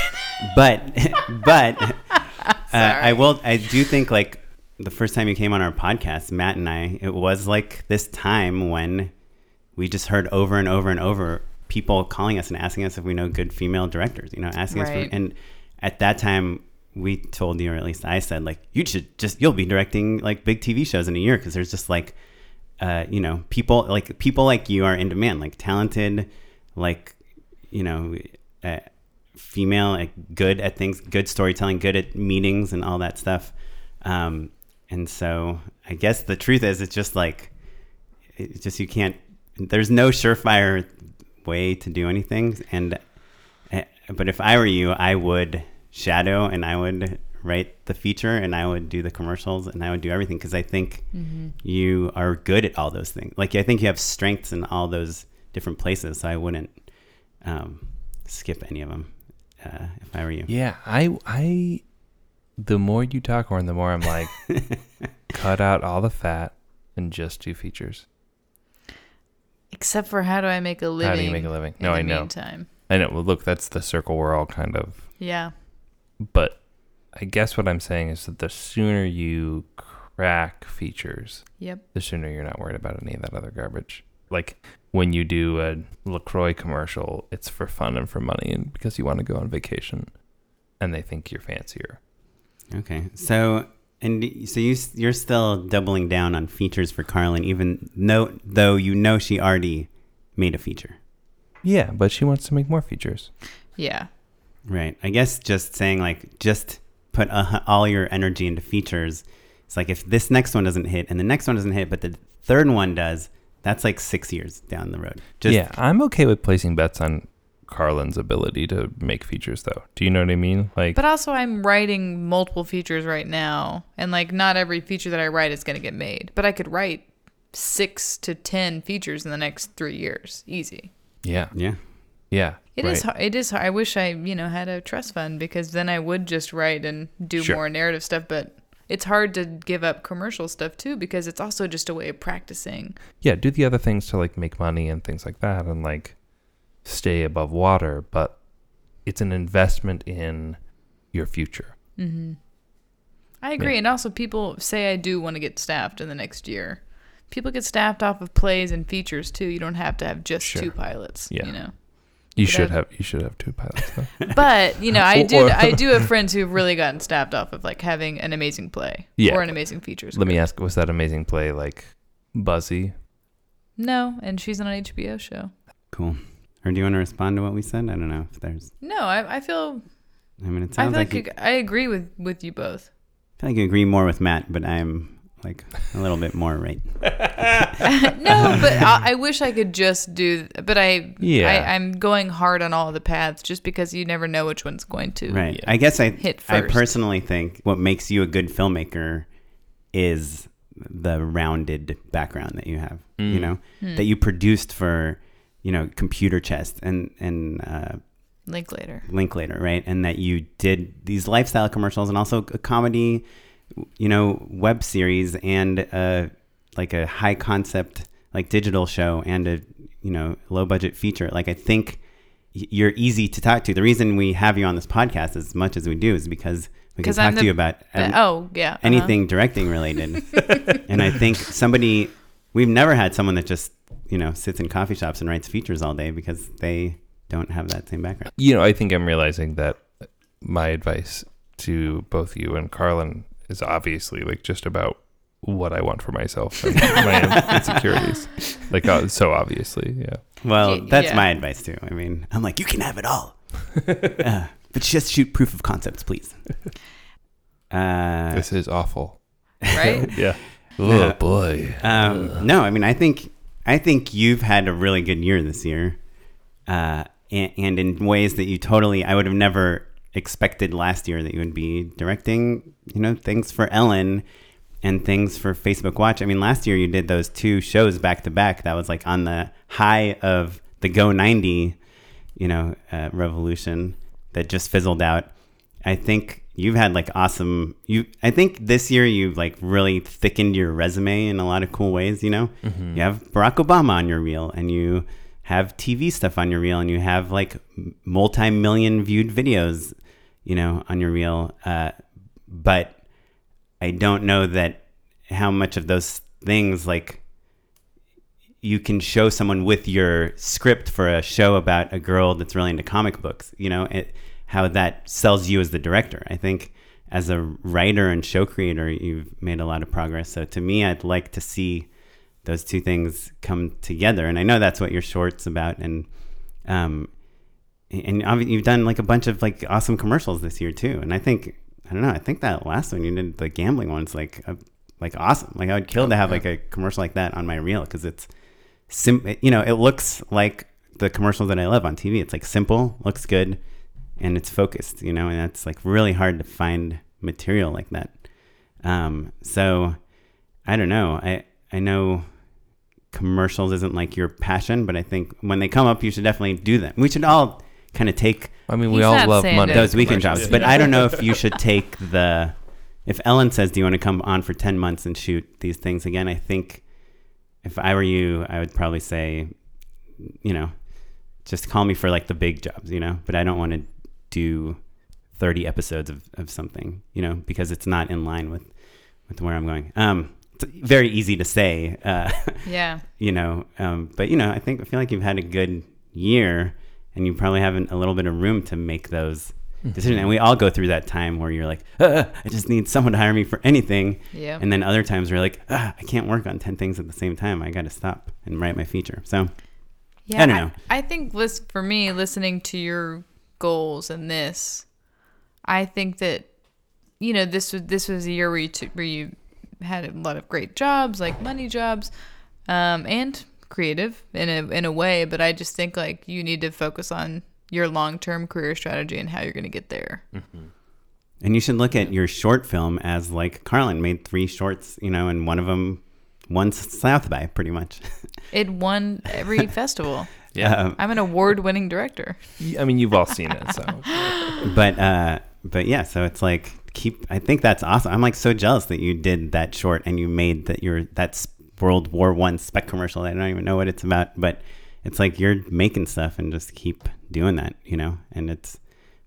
S2: but but uh, I will. I do think like the first time you came on our podcast, Matt and I, it was like this time when we just heard over and over and over people calling us and asking us if we know good female directors. You know, asking us for and at that time. We told you, or at least I said, like you should just you'll be directing like big TV shows in a year because there's just like, uh, you know, people like people like you are in demand, like talented, like, you know, uh, female, like good at things, good storytelling, good at meetings and all that stuff. Um, and so I guess the truth is, it's just like, it's just you can't. There's no surefire way to do anything. And uh, but if I were you, I would shadow and I would write the feature and I would do the commercials and I would do everything because I think you are good at all those things. Like I think you have strengths in all those different places. So I wouldn't um, skip any of them uh, if I were you.
S1: Yeah, I I the more you talk, Oren, the more I'm like, cut out all the fat and just do features.
S3: Except for how do I make a living?
S1: How do you make a living? No, I know.
S3: Meantime.
S1: I know. Well, look, that's the circle we're all kind of.
S3: Yeah.
S1: But I guess what I'm saying is that the sooner you crack features,
S3: Yep.
S1: the sooner you're not worried about any of that other garbage. Like when you do a Lacroix commercial, it's for fun and for money, and because you want to go on vacation, and they think you're fancier.
S2: Okay, so and so you you're still doubling down on features for Carlyn, even though though you know she already made a feature,
S1: Yeah, but she wants to make more features.
S3: Yeah.
S2: right? I guess just saying like just put uh, all your energy into features. It's like if this next one doesn't hit and the next one doesn't hit, but the third one does, that's like six years down the road. Just,
S1: yeah, I'm okay with placing bets on Carlyn's ability to make features, though. Do you know what I mean? Like,
S3: But also, I'm writing multiple features right now, and like not every feature that I write is going to get made. But I could write six to ten features in the next three years, easy.
S1: yeah,
S2: yeah.
S1: yeah.
S3: It is.
S1: right.
S3: hard. It is. hard. I wish I, you know, had a trust fund because then I would just write and do
S1: Sure.
S3: more narrative stuff. But it's hard to give up commercial stuff too because it's also just a way of practicing.
S1: Yeah, do the other things to like make money and things like that, and like stay above water. But it's an investment in your future. Mm-hmm.
S3: I agree. And also, people say I do want to get staffed in the next year. People get staffed off of plays and features too. You don't have to have just
S1: Sure.
S3: two pilots.
S1: Yeah.
S3: You know.
S1: You
S3: But
S1: should
S3: I-
S1: have you should have two pilots. Though.
S3: But you know, I do. I do have friends who've really gotten staffed off of like having an amazing play
S1: Yeah.
S3: or an amazing feature.
S1: Let me ask: Was that amazing play like buzzy?
S3: No, and she's on an HBO show.
S2: Cool. Or do you want to respond to what we said? I don't know if there's.
S3: No, I, I feel.
S2: I mean, it
S3: I
S2: sounds
S3: feel
S2: like,
S3: like,
S2: you,
S3: I agree with with you both.
S2: I feel like you agree more with Matt, but I'm like a little bit more right.
S3: no, but I, I wish I could just do. But I,
S1: Yeah.
S3: I, I'm going hard on all the paths just because you never know which one's going to.
S2: Right. I guess I
S3: Hit
S2: I personally think what makes you a good filmmaker is the rounded background that you have. You
S1: Mm.
S2: know
S3: Hmm.
S2: that you produced for you know Computer Chess and and uh,
S3: Linklater.
S2: Linklater, right? And that you did these lifestyle commercials and also a comedy, you know, web series and uh like a high concept like digital show and a you know low budget feature. Like I think you're easy to talk to. The reason we have you on this podcast as much as we do is because we can talk
S3: I'm
S2: to you about um,
S3: oh yeah. uh-huh.
S2: anything directing related. and I think somebody we've never had someone that just you know sits in coffee shops and writes features all day because they don't have that same background.
S1: You know, I think I'm realizing that my advice to both you and Carlyn is obviously like just about what I want for myself and my insecurities. Like uh, so obviously, yeah.
S2: Well, that's
S3: yeah.
S2: my advice too. I mean, I'm like, you can have it all, uh, but just shoot proof of concepts, please. Uh,
S1: This is awful.
S3: right.
S1: Yeah.
S2: Yeah.
S1: Oh boy.
S2: um, no, I mean, I think I think you've had a really good year this year, uh, and, and in ways that you totally I would have never expected last year that you would be directing, you know, things for Ellen and things for Facebook Watch. I mean, last year you did those two shows back to back. That was like on the high of the go90, you know, uh, revolution that just fizzled out. I think you've had like awesome you I think this year you've like really thickened your resume in a lot of cool ways, you know? You have Barack Obama on your reel and you have TV stuff on your reel and you have like multi-million viewed videos, you know, on your reel. Uh, but I don't know that how much of those things like you can show someone with your script for a show about a girl that's really into comic books, you know, it, how that sells you as the director. I think as a writer and show creator, you've made a lot of progress. So to me, I'd like to see those two things come together. And I know that's what your short's about. And, um, and you've done like a bunch of like awesome commercials this year too. And I think, I don't know, I think that last one you did, the gambling one's like, a, like awesome. Like I would kill to have like a commercial like that on my reel because it's, sim you know it looks like the commercials that i love on tv it's like simple looks good and it's focused you know and that's like really hard to find material like that um so i don't know i i know commercials isn't like your passion but i think when they come up you should definitely do them we should all kind of take
S1: I mean, we
S3: He's
S1: all love money.
S2: those weekend jobs
S3: yeah.
S2: but i don't know if you should take the if ellen says do you want to come on for 10 months and shoot these things again i think if I were you, I would probably say, you know, just call me for like the big jobs, you know, but I don't want to do 30 episodes of, of something, you know, because it's not in line with, with where I'm going. Um, it's very easy to say, uh,
S3: Yeah.
S2: you know, um, but you know, I think, I feel like you've had a good year and you probably have an- a little bit of room to make those decisions. And we all go through that time where you're like, uh, I just need someone to hire me for anything.
S3: Yeah.
S2: And then other times we're like, ah, I can't work on 10 things at the same time. I got to stop and write my feature. So,
S3: Yeah,
S2: I don't know.
S3: I, think list for me, listening to your goals and this, I think that you know this was this was a year where you took where you had a lot of great jobs, like money jobs, um, and creative in a in a way. But I just think like you need to focus on your long term career strategy and how you're going to get there.
S2: and you should look at your short film as like Carlyn made three shorts, you know, and one of them won South by pretty much.
S3: It won every festival.
S1: Yeah.
S2: Um,
S3: I'm an award winning director.
S1: I mean, you've all seen it, so
S2: but, uh, but yeah, so it's like, keep, I think that's awesome. I'm like so jealous that you did that short and you made that your, that's World War One spec commercial. I don't even know what it's about, but it's like you're making stuff and just keep doing that, you know, and it's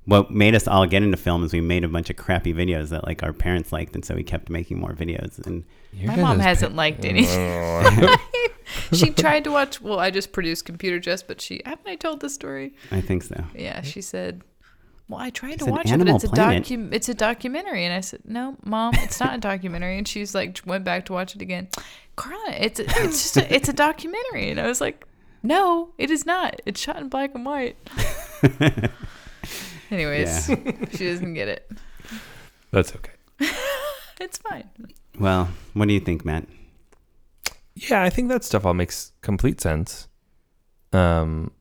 S2: what made us all get into film is we made a bunch of crappy videos that like our parents liked, and so we kept making more videos. And
S1: Your
S3: My mom hasn't liked any. she tried to watch. Well, I just produced Computer Chess, but she haven't I told the story?
S2: I think so.
S3: Yeah, she said. Well, I tried
S2: She
S3: to
S2: said
S3: watch it, but it's a
S2: Planet.
S3: docu- It's a documentary, and I said, "No, mom, it's not a documentary." And she's like, went back to watch it again. Carla, it's a, it's just a, it's a documentary, and I was like, "No, it is not. It's shot in black and white." Anyways, she doesn't get it.
S1: That's okay.
S3: It's fine.
S2: Well, what do you think, Matt?
S1: Yeah, I think that stuff all makes complete sense. Um,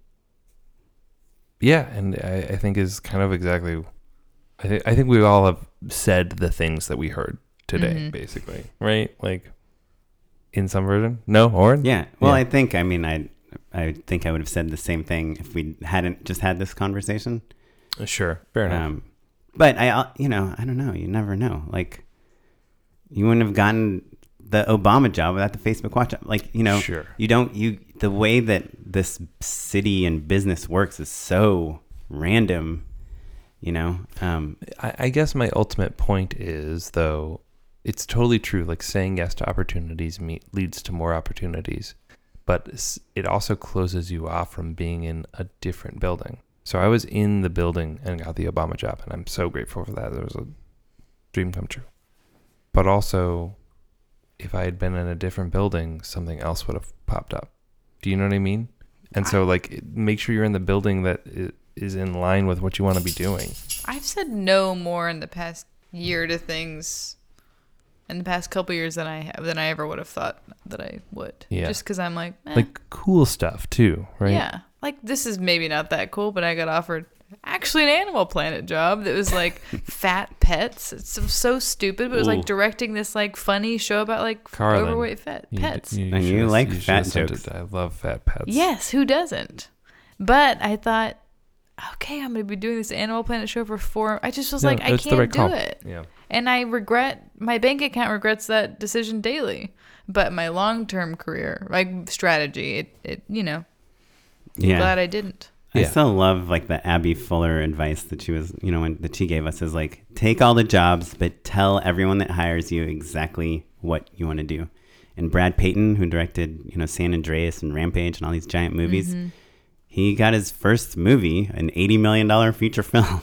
S1: yeah, and I, I think is kind of exactly. I think I think we all have said the things that we heard today,
S3: Mhm.
S1: basically, right? Like, in some version. No, Oren.
S2: Yeah. Well,
S1: Yeah.
S2: I think I mean I I think I would have said the same thing if we hadn't just had this conversation.
S1: Sure. Fair enough.
S2: Um, but I, uh, you know, I don't know. You never know. Like, you wouldn't have gotten the Obama job without the Facebook Watch. Like, you know,
S1: Sure.
S2: you don't. You the way that this city and business works is so random. You know, um,
S1: I, I guess my ultimate point is, though, it's totally true. Like saying yes to opportunities meet, leads to more opportunities, but it also closes you off from being in a different building. So I was in the building and got the Obama job, and I'm so grateful for that. It was a dream come true. But also, if I had been in a different building, something else would have popped up. Do you know what I mean? And so, like, make sure you're in the building that is in line with what you want to be doing.
S3: I've said no more in the past year to things in the past couple years than I have, than I ever would have thought that I would.
S1: Yeah.
S3: Just because I'm like, eh,
S1: like cool stuff too, right?
S3: yeah, like this is maybe not that cool, but I got offered actually an Animal Planet job that was like fat pets. It's so, so stupid, but it was
S1: Ooh.
S3: like directing this like funny show about like
S1: Carlyn,
S3: overweight fat
S1: You-
S3: pets.
S2: And you
S1: should've-
S2: like
S1: should've
S2: fat
S1: sent
S2: jokes.
S1: it. I love fat pets.
S3: Yes, who doesn't? But I thought, okay, I'm gonna be doing this Animal Planet show for four. I just was
S1: No,
S3: like, I
S1: it's the
S3: can't
S1: right
S3: do
S1: call.
S3: it.
S1: Yeah.
S3: And I regret my bank account regrets that decision daily. But my long term career, like strategy, it, it you know,
S2: yeah.
S3: glad I didn't.
S2: I
S1: Yeah.
S2: still love like the Abby Fuller advice that she was, you know, when, that she gave us is like, take all the jobs, but tell everyone that hires you exactly what you want to do. And Brad Peyton, who directed, you know, San Andreas and Rampage and all these giant movies,
S3: Mm-hmm.
S2: he got his first movie, an eighty million dollar feature film,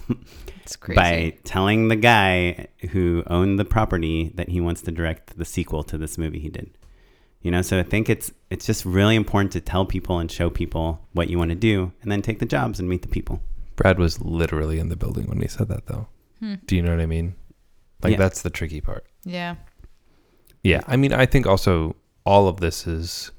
S3: It's crazy.
S2: by telling the guy who owned the property that he wants to direct the sequel to this movie he did. You know, so I think it's it's just really important to tell people and show people what you want to do, and then take the jobs and meet the people.
S1: Brad was literally in the building when he said that, though.
S3: Hmm.
S1: Do you know what I mean? Like
S2: Yeah.
S1: that's the tricky part.
S3: Yeah.
S1: Yeah, I mean, I think also all of this is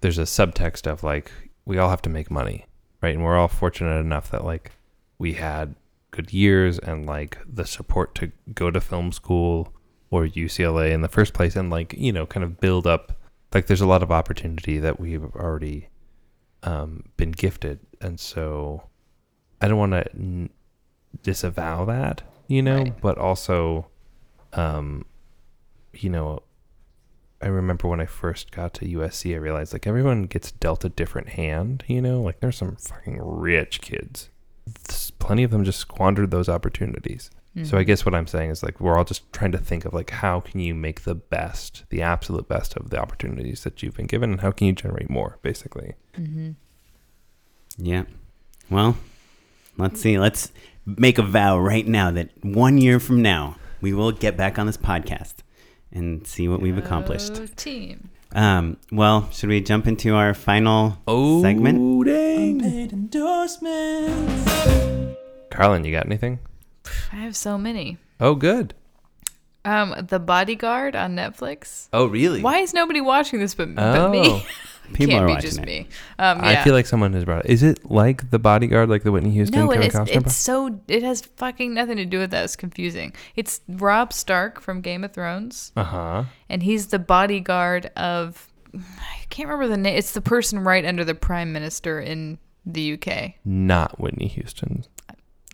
S1: there's a subtext of like we all have to make money, right? And we're all fortunate enough that like we had good years and like the support to go to film school or UCLA in the first place and like, you know, kind of build up like there's a lot of opportunity that we've already um, been gifted. And so I don't want to n- disavow that, you know,
S3: Right.
S1: but also um you know, I remember when I first got to USC, I realized like everyone gets dealt a different hand, you know, like there's some fucking rich kids. There's plenty of them just squandered those opportunities. So I
S3: Mhm.
S1: guess what I'm saying is like we're all just trying to think of like how can you make the best, the absolute best of the opportunities that you've been given and how can you generate more basically.
S3: Mm-hmm.
S2: Yeah. Well, let's see. Let's make a vow right now that one year from now we will get back on this podcast and see what we've accomplished.
S3: Go team.
S2: Um, well, should we jump into our final oh, segment?
S1: dang. Carlyn, you got anything?
S3: I have so many.
S1: Oh, good.
S3: Um, The Bodyguard on Netflix.
S1: Oh, really?
S3: Why is nobody watching this but,
S1: Oh,
S3: but me?
S2: People
S3: Can't
S2: are
S3: be
S2: watching
S3: just
S2: it.
S3: me. Um, yeah.
S1: I feel like someone has brought it. Is it like The Bodyguard, like the Whitney Houston
S3: no,
S1: Kevin
S3: it's
S1: Costner?
S3: it's so it has fucking nothing to do with that. It's confusing. It's Robb Stark from Game of Thrones,
S1: Uh huh.
S3: and he's the bodyguard of I can't remember the name. It's the person right under the prime minister in the UK.
S1: Not Whitney Houston.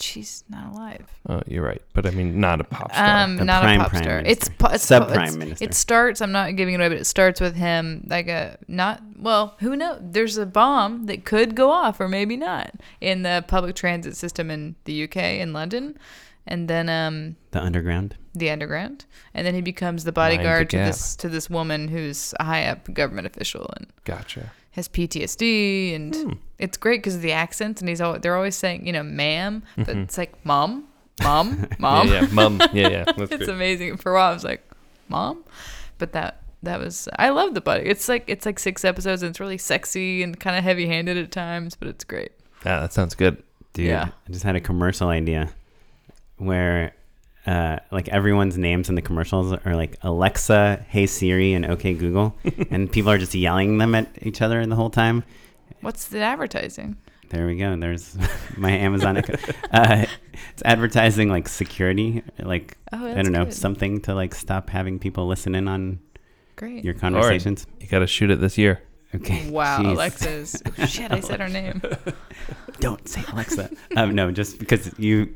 S3: She's not alive.
S1: Oh, you're right. But I mean, not a pop star.
S3: Um,
S2: The
S3: not
S2: prime
S3: a pop
S2: prime
S3: star.
S2: minister.
S3: It's, po- it's po-
S2: Sub-prime
S3: it's-
S2: minister.
S3: It starts. I'm not giving it away, but it starts with him like a not. Well, who knows? There's a bomb that could go off, or maybe not, in the public transit system in the UK in London, and then um
S2: The underground.
S3: the underground, and then he becomes the
S1: Mind the
S3: bodyguard to
S1: gap.
S3: this to this woman who's a high up government official and
S1: gotcha.
S3: Has PTSD, and
S1: Hmm.
S3: it's great because of the accents, and he's all they're always saying you know ma'am, but
S1: Mhm.
S3: it's like mom, mom, mom.
S1: Yeah, yeah, mum. Yeah, yeah. That's
S3: it's
S1: great.
S3: amazing. For a while, I was like, "Mom," but that that was I love the buddy. It's like it's like six episodes, and it's really sexy and kind of heavy handed at times, but it's great.
S1: Yeah, that sounds good.
S2: Dude,
S3: Yeah.
S2: I just had a commercial idea where uh, like everyone's names in the commercials are like Alexa, Hey Siri, and OK Google, and people are just yelling them at each other the whole time.
S3: What's the advertising?
S2: There we go. There's my Amazon. account. uh, it's advertising like security, like
S3: Oh,
S2: I don't know
S3: good.
S2: something to like stop having people listen in on
S3: Great.
S2: your conversations.
S1: You got to shoot it this year.
S2: Okay.
S3: wow,
S2: Jeez.
S3: Alexa's. Shit, I said her name.
S2: Don't say Alexa. um, no, just because you.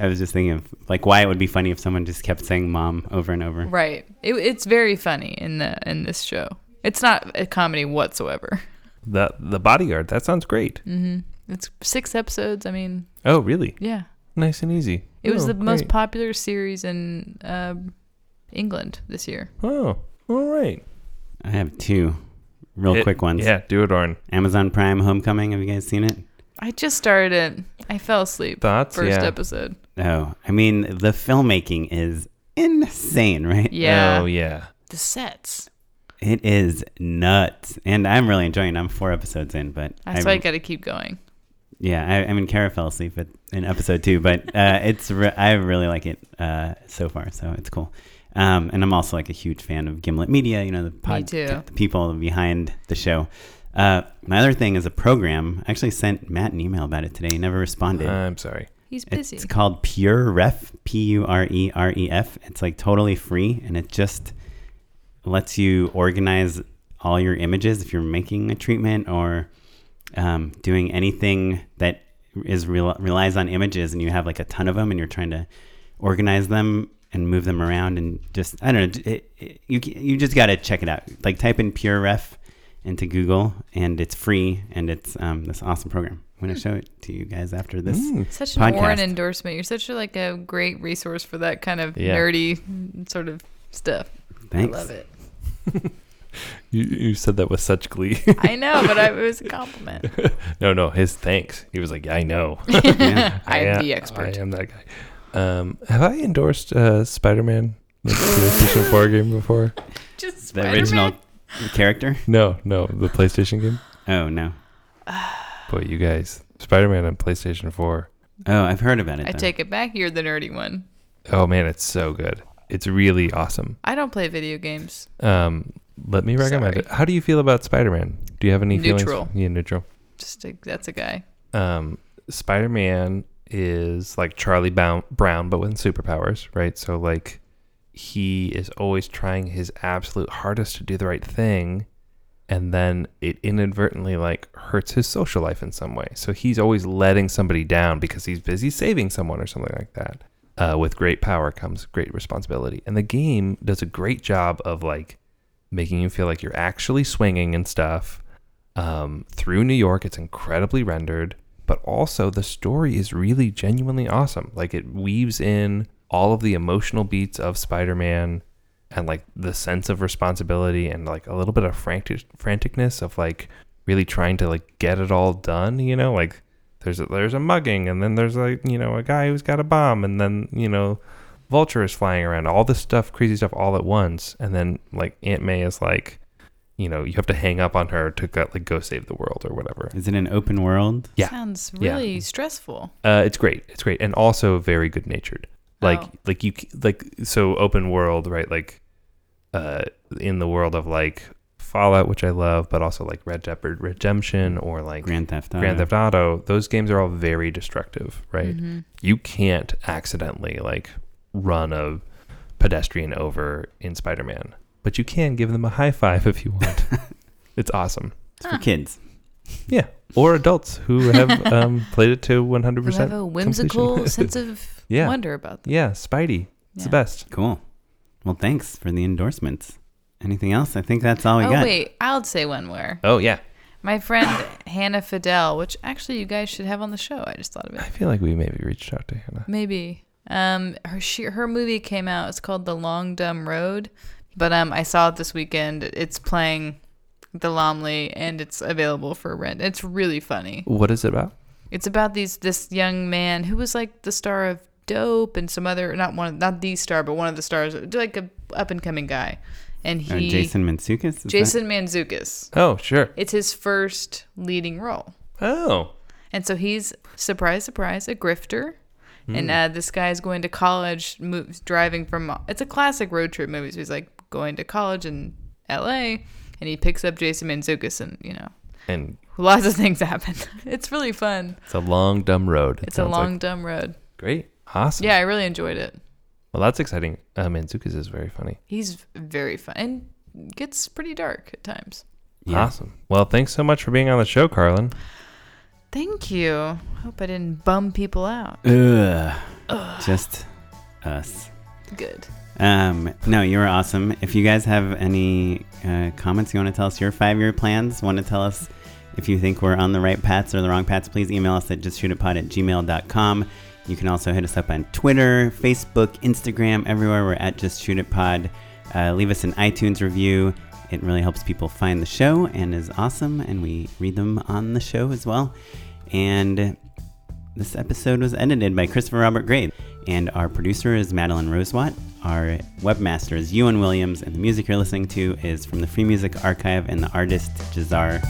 S2: I was just thinking of like why it would be funny if someone just kept saying "mom" over and over.
S3: Right. It, it's very funny in the in this show. It's not a comedy whatsoever.
S1: The the bodyguard. That sounds great.
S3: hmm It's six episodes. I mean,
S1: Oh, really?
S3: yeah.
S1: Nice and easy.
S3: It was
S1: Oh,
S3: the most popular series in uh, England this year.
S1: Oh, all right.
S2: I have two real
S1: It-
S2: quick ones.
S1: Yeah, do it, Oren.
S2: Amazon Prime Homecoming. Have you guys seen it?
S3: I just started it. I fell asleep.
S1: Thoughts?
S3: First
S1: yeah.
S3: episode.
S2: Oh, I mean the filmmaking is insane, right?
S3: Yeah.
S1: Oh, yeah.
S3: The sets.
S2: It is nuts, and I'm really enjoying. it. I'm four episodes in, but
S3: That's
S2: I'm-
S3: why I got to keep going.
S2: Yeah, I, I mean, Kara fell asleep at, in episode two, but uh, it's re- I really like it uh, so far, so it's cool. Um, and I'm also like a huge fan of Gimlet Media, you know, the pod,
S3: too.
S2: the people behind the show. Uh, my other thing is a program. I actually sent Matt an email about it today. He never responded.
S1: I'm sorry.
S3: He's busy.
S2: It's called PureRef, P U R E R E F. It's like totally free, and it just lets you organize all your images if you're making a treatment or um, doing anything that is rel- relies on images, and you have like a ton of them, and you're trying to organize them and move them around, and just I don't know. It, it, you you just got to check it out. Like type in PureRef into Google, and it's free, and it's um, this awesome program. I'm gonna show it to you guys after this.
S1: Mm.
S3: Such an
S2: podcast.
S3: Oren endorsement. You're such a, like a great resource for that kind of
S1: Yeah.
S3: nerdy sort of stuff.
S2: Thanks.
S3: I love it.
S1: You, you said that with such glee.
S3: I know, but I, it was a compliment.
S1: no, no, his thanks. He was like, I know.
S2: Yeah.
S3: I'm the expert.
S1: I am that guy. Um, have I endorsed uh, Spider Man, the PlayStation 4 game before?
S3: Just
S2: The original character?
S1: No, no, the PlayStation game.
S2: Oh no.
S1: Boy, you guys, Spider Man on PlayStation 4.
S2: Oh, I've heard about it.
S3: I
S2: though.
S3: take it back. You're the nerdy one.
S1: Oh man, it's so good. It's really awesome.
S3: I don't play video games.
S1: Um, let me recommend
S3: Sorry.
S1: it. How do you feel about Spider Man? Do you have any
S3: Neutral.
S1: feelings? Yeah, neutral.
S3: Just a, that's a guy.
S1: um, Spider Man is like Charlie Brown, Brown, but with superpowers, right? So, like, he is always trying his absolute hardest to do the right thing, and then it inadvertently, like, hurts his social life in some way. So, he's always letting somebody down because he's busy saving someone or something like that. Uh, with great power comes great responsibility. And the game does a great job of, like, making you feel like you're actually swinging and stuff um, through New York. It's incredibly rendered, but also the story is really genuinely awesome. Like it weaves in all of the emotional beats of Spider-Man and like the sense of responsibility and like a little bit of frantic franticness of like really trying to like get it all done. You know, like there's a, there's a mugging and then there's like you know a guy who's got a bomb and then you know vulture is flying around all this stuff crazy stuff all at once and then like aunt may is like you know you have to hang up on her to go, like go save the world or whatever
S2: Is it an open world?
S1: Yeah.
S3: Sounds
S1: Yeah.
S3: really stressful.
S1: uh it's great it's great and also very good natured like
S3: Oh.
S1: like you like so open world right like uh in the world of like fallout which i love but also like red Dead redemption or like
S2: Grand Theft Auto.
S1: Grand Theft Auto, those games are all very destructive, right?
S3: Mhm.
S1: You can't accidentally like run a pedestrian over in Spider-Man, but you can give them a high five if you want. it's awesome.
S2: It's for kids.
S1: Yeah,
S4: or adults who have um, played it to 100%
S3: Who have a whimsical sense of
S4: Yeah.
S3: wonder about them.
S4: yeah, Spidey. It's the best.
S2: Cool. Well, thanks for the endorsements. Anything else? I think that's all we
S3: oh
S2: got.
S3: wait, I'll say one more.
S4: Oh yeah.
S3: My friend Hannah Fidel, which actually you guys should have on the show. I just thought of it.
S4: I feel like we maybe reached out to Hannah.
S3: Maybe. Um, her she, her movie came out. It's called The Long Dumb Road, but um, I saw it this weekend. It's playing the Laemmle, and it's available for rent. It's really funny.
S4: What is it about?
S3: It's about these this young man who was like the star of Dope and some other not one not the star, but one of the stars, like a up and coming guy, and
S2: Uh,
S3: he
S2: Jason Mantzoukas? is that-
S3: Jason Mantzoukas.
S4: Oh sure.
S3: It's his first leading role.
S4: Oh.
S3: And so he's surprise, surprise, a grifter. And
S4: Hmm.
S3: uh, this guy is going to college, moves, driving from. It's a classic road trip movie. So he's like going to college in L.A. and he picks up Jason Mantzoukas, and you know,
S4: And
S3: lots of things happen. it's really fun.
S4: it's a long dumb road. it
S3: It's a long,
S4: like.
S3: dumb road.
S4: great. Awesome.
S3: Yeah, I really enjoyed it.
S4: Well, that's exciting. Uh, Mantzoukas is very funny.
S3: He's very fun and gets pretty dark at times.
S2: Yeah.
S4: Awesome. Well, thanks so much for being on the show, Carlyn.
S3: Thank you. Hope I didn't bum people out.
S2: Ugh. Just us.
S3: Good.
S2: Um, no, you were awesome. If you guys have any uh, comments, you want to tell us your five year plans, want to tell us if you think we're on the right paths or the wrong paths, please email us at justshootitpod at gmail.com. You can also hit us up on Twitter, Facebook, Instagram, everywhere. We're at Just Shoot It Pod. Uh, leave us an iTunes review. It really helps people find the show and is awesome, and we read them on the show as well. And this episode was edited by Christopher Robert Gray, and our producer is Madeline Rosewatt. Our webmaster is Ewan Williams, and the music you're listening to is from the Free Music Archive and the artist Jahzzar.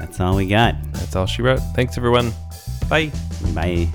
S2: That's all we got.
S4: That's all she wrote. Thanks, everyone. Bye.
S2: Bye.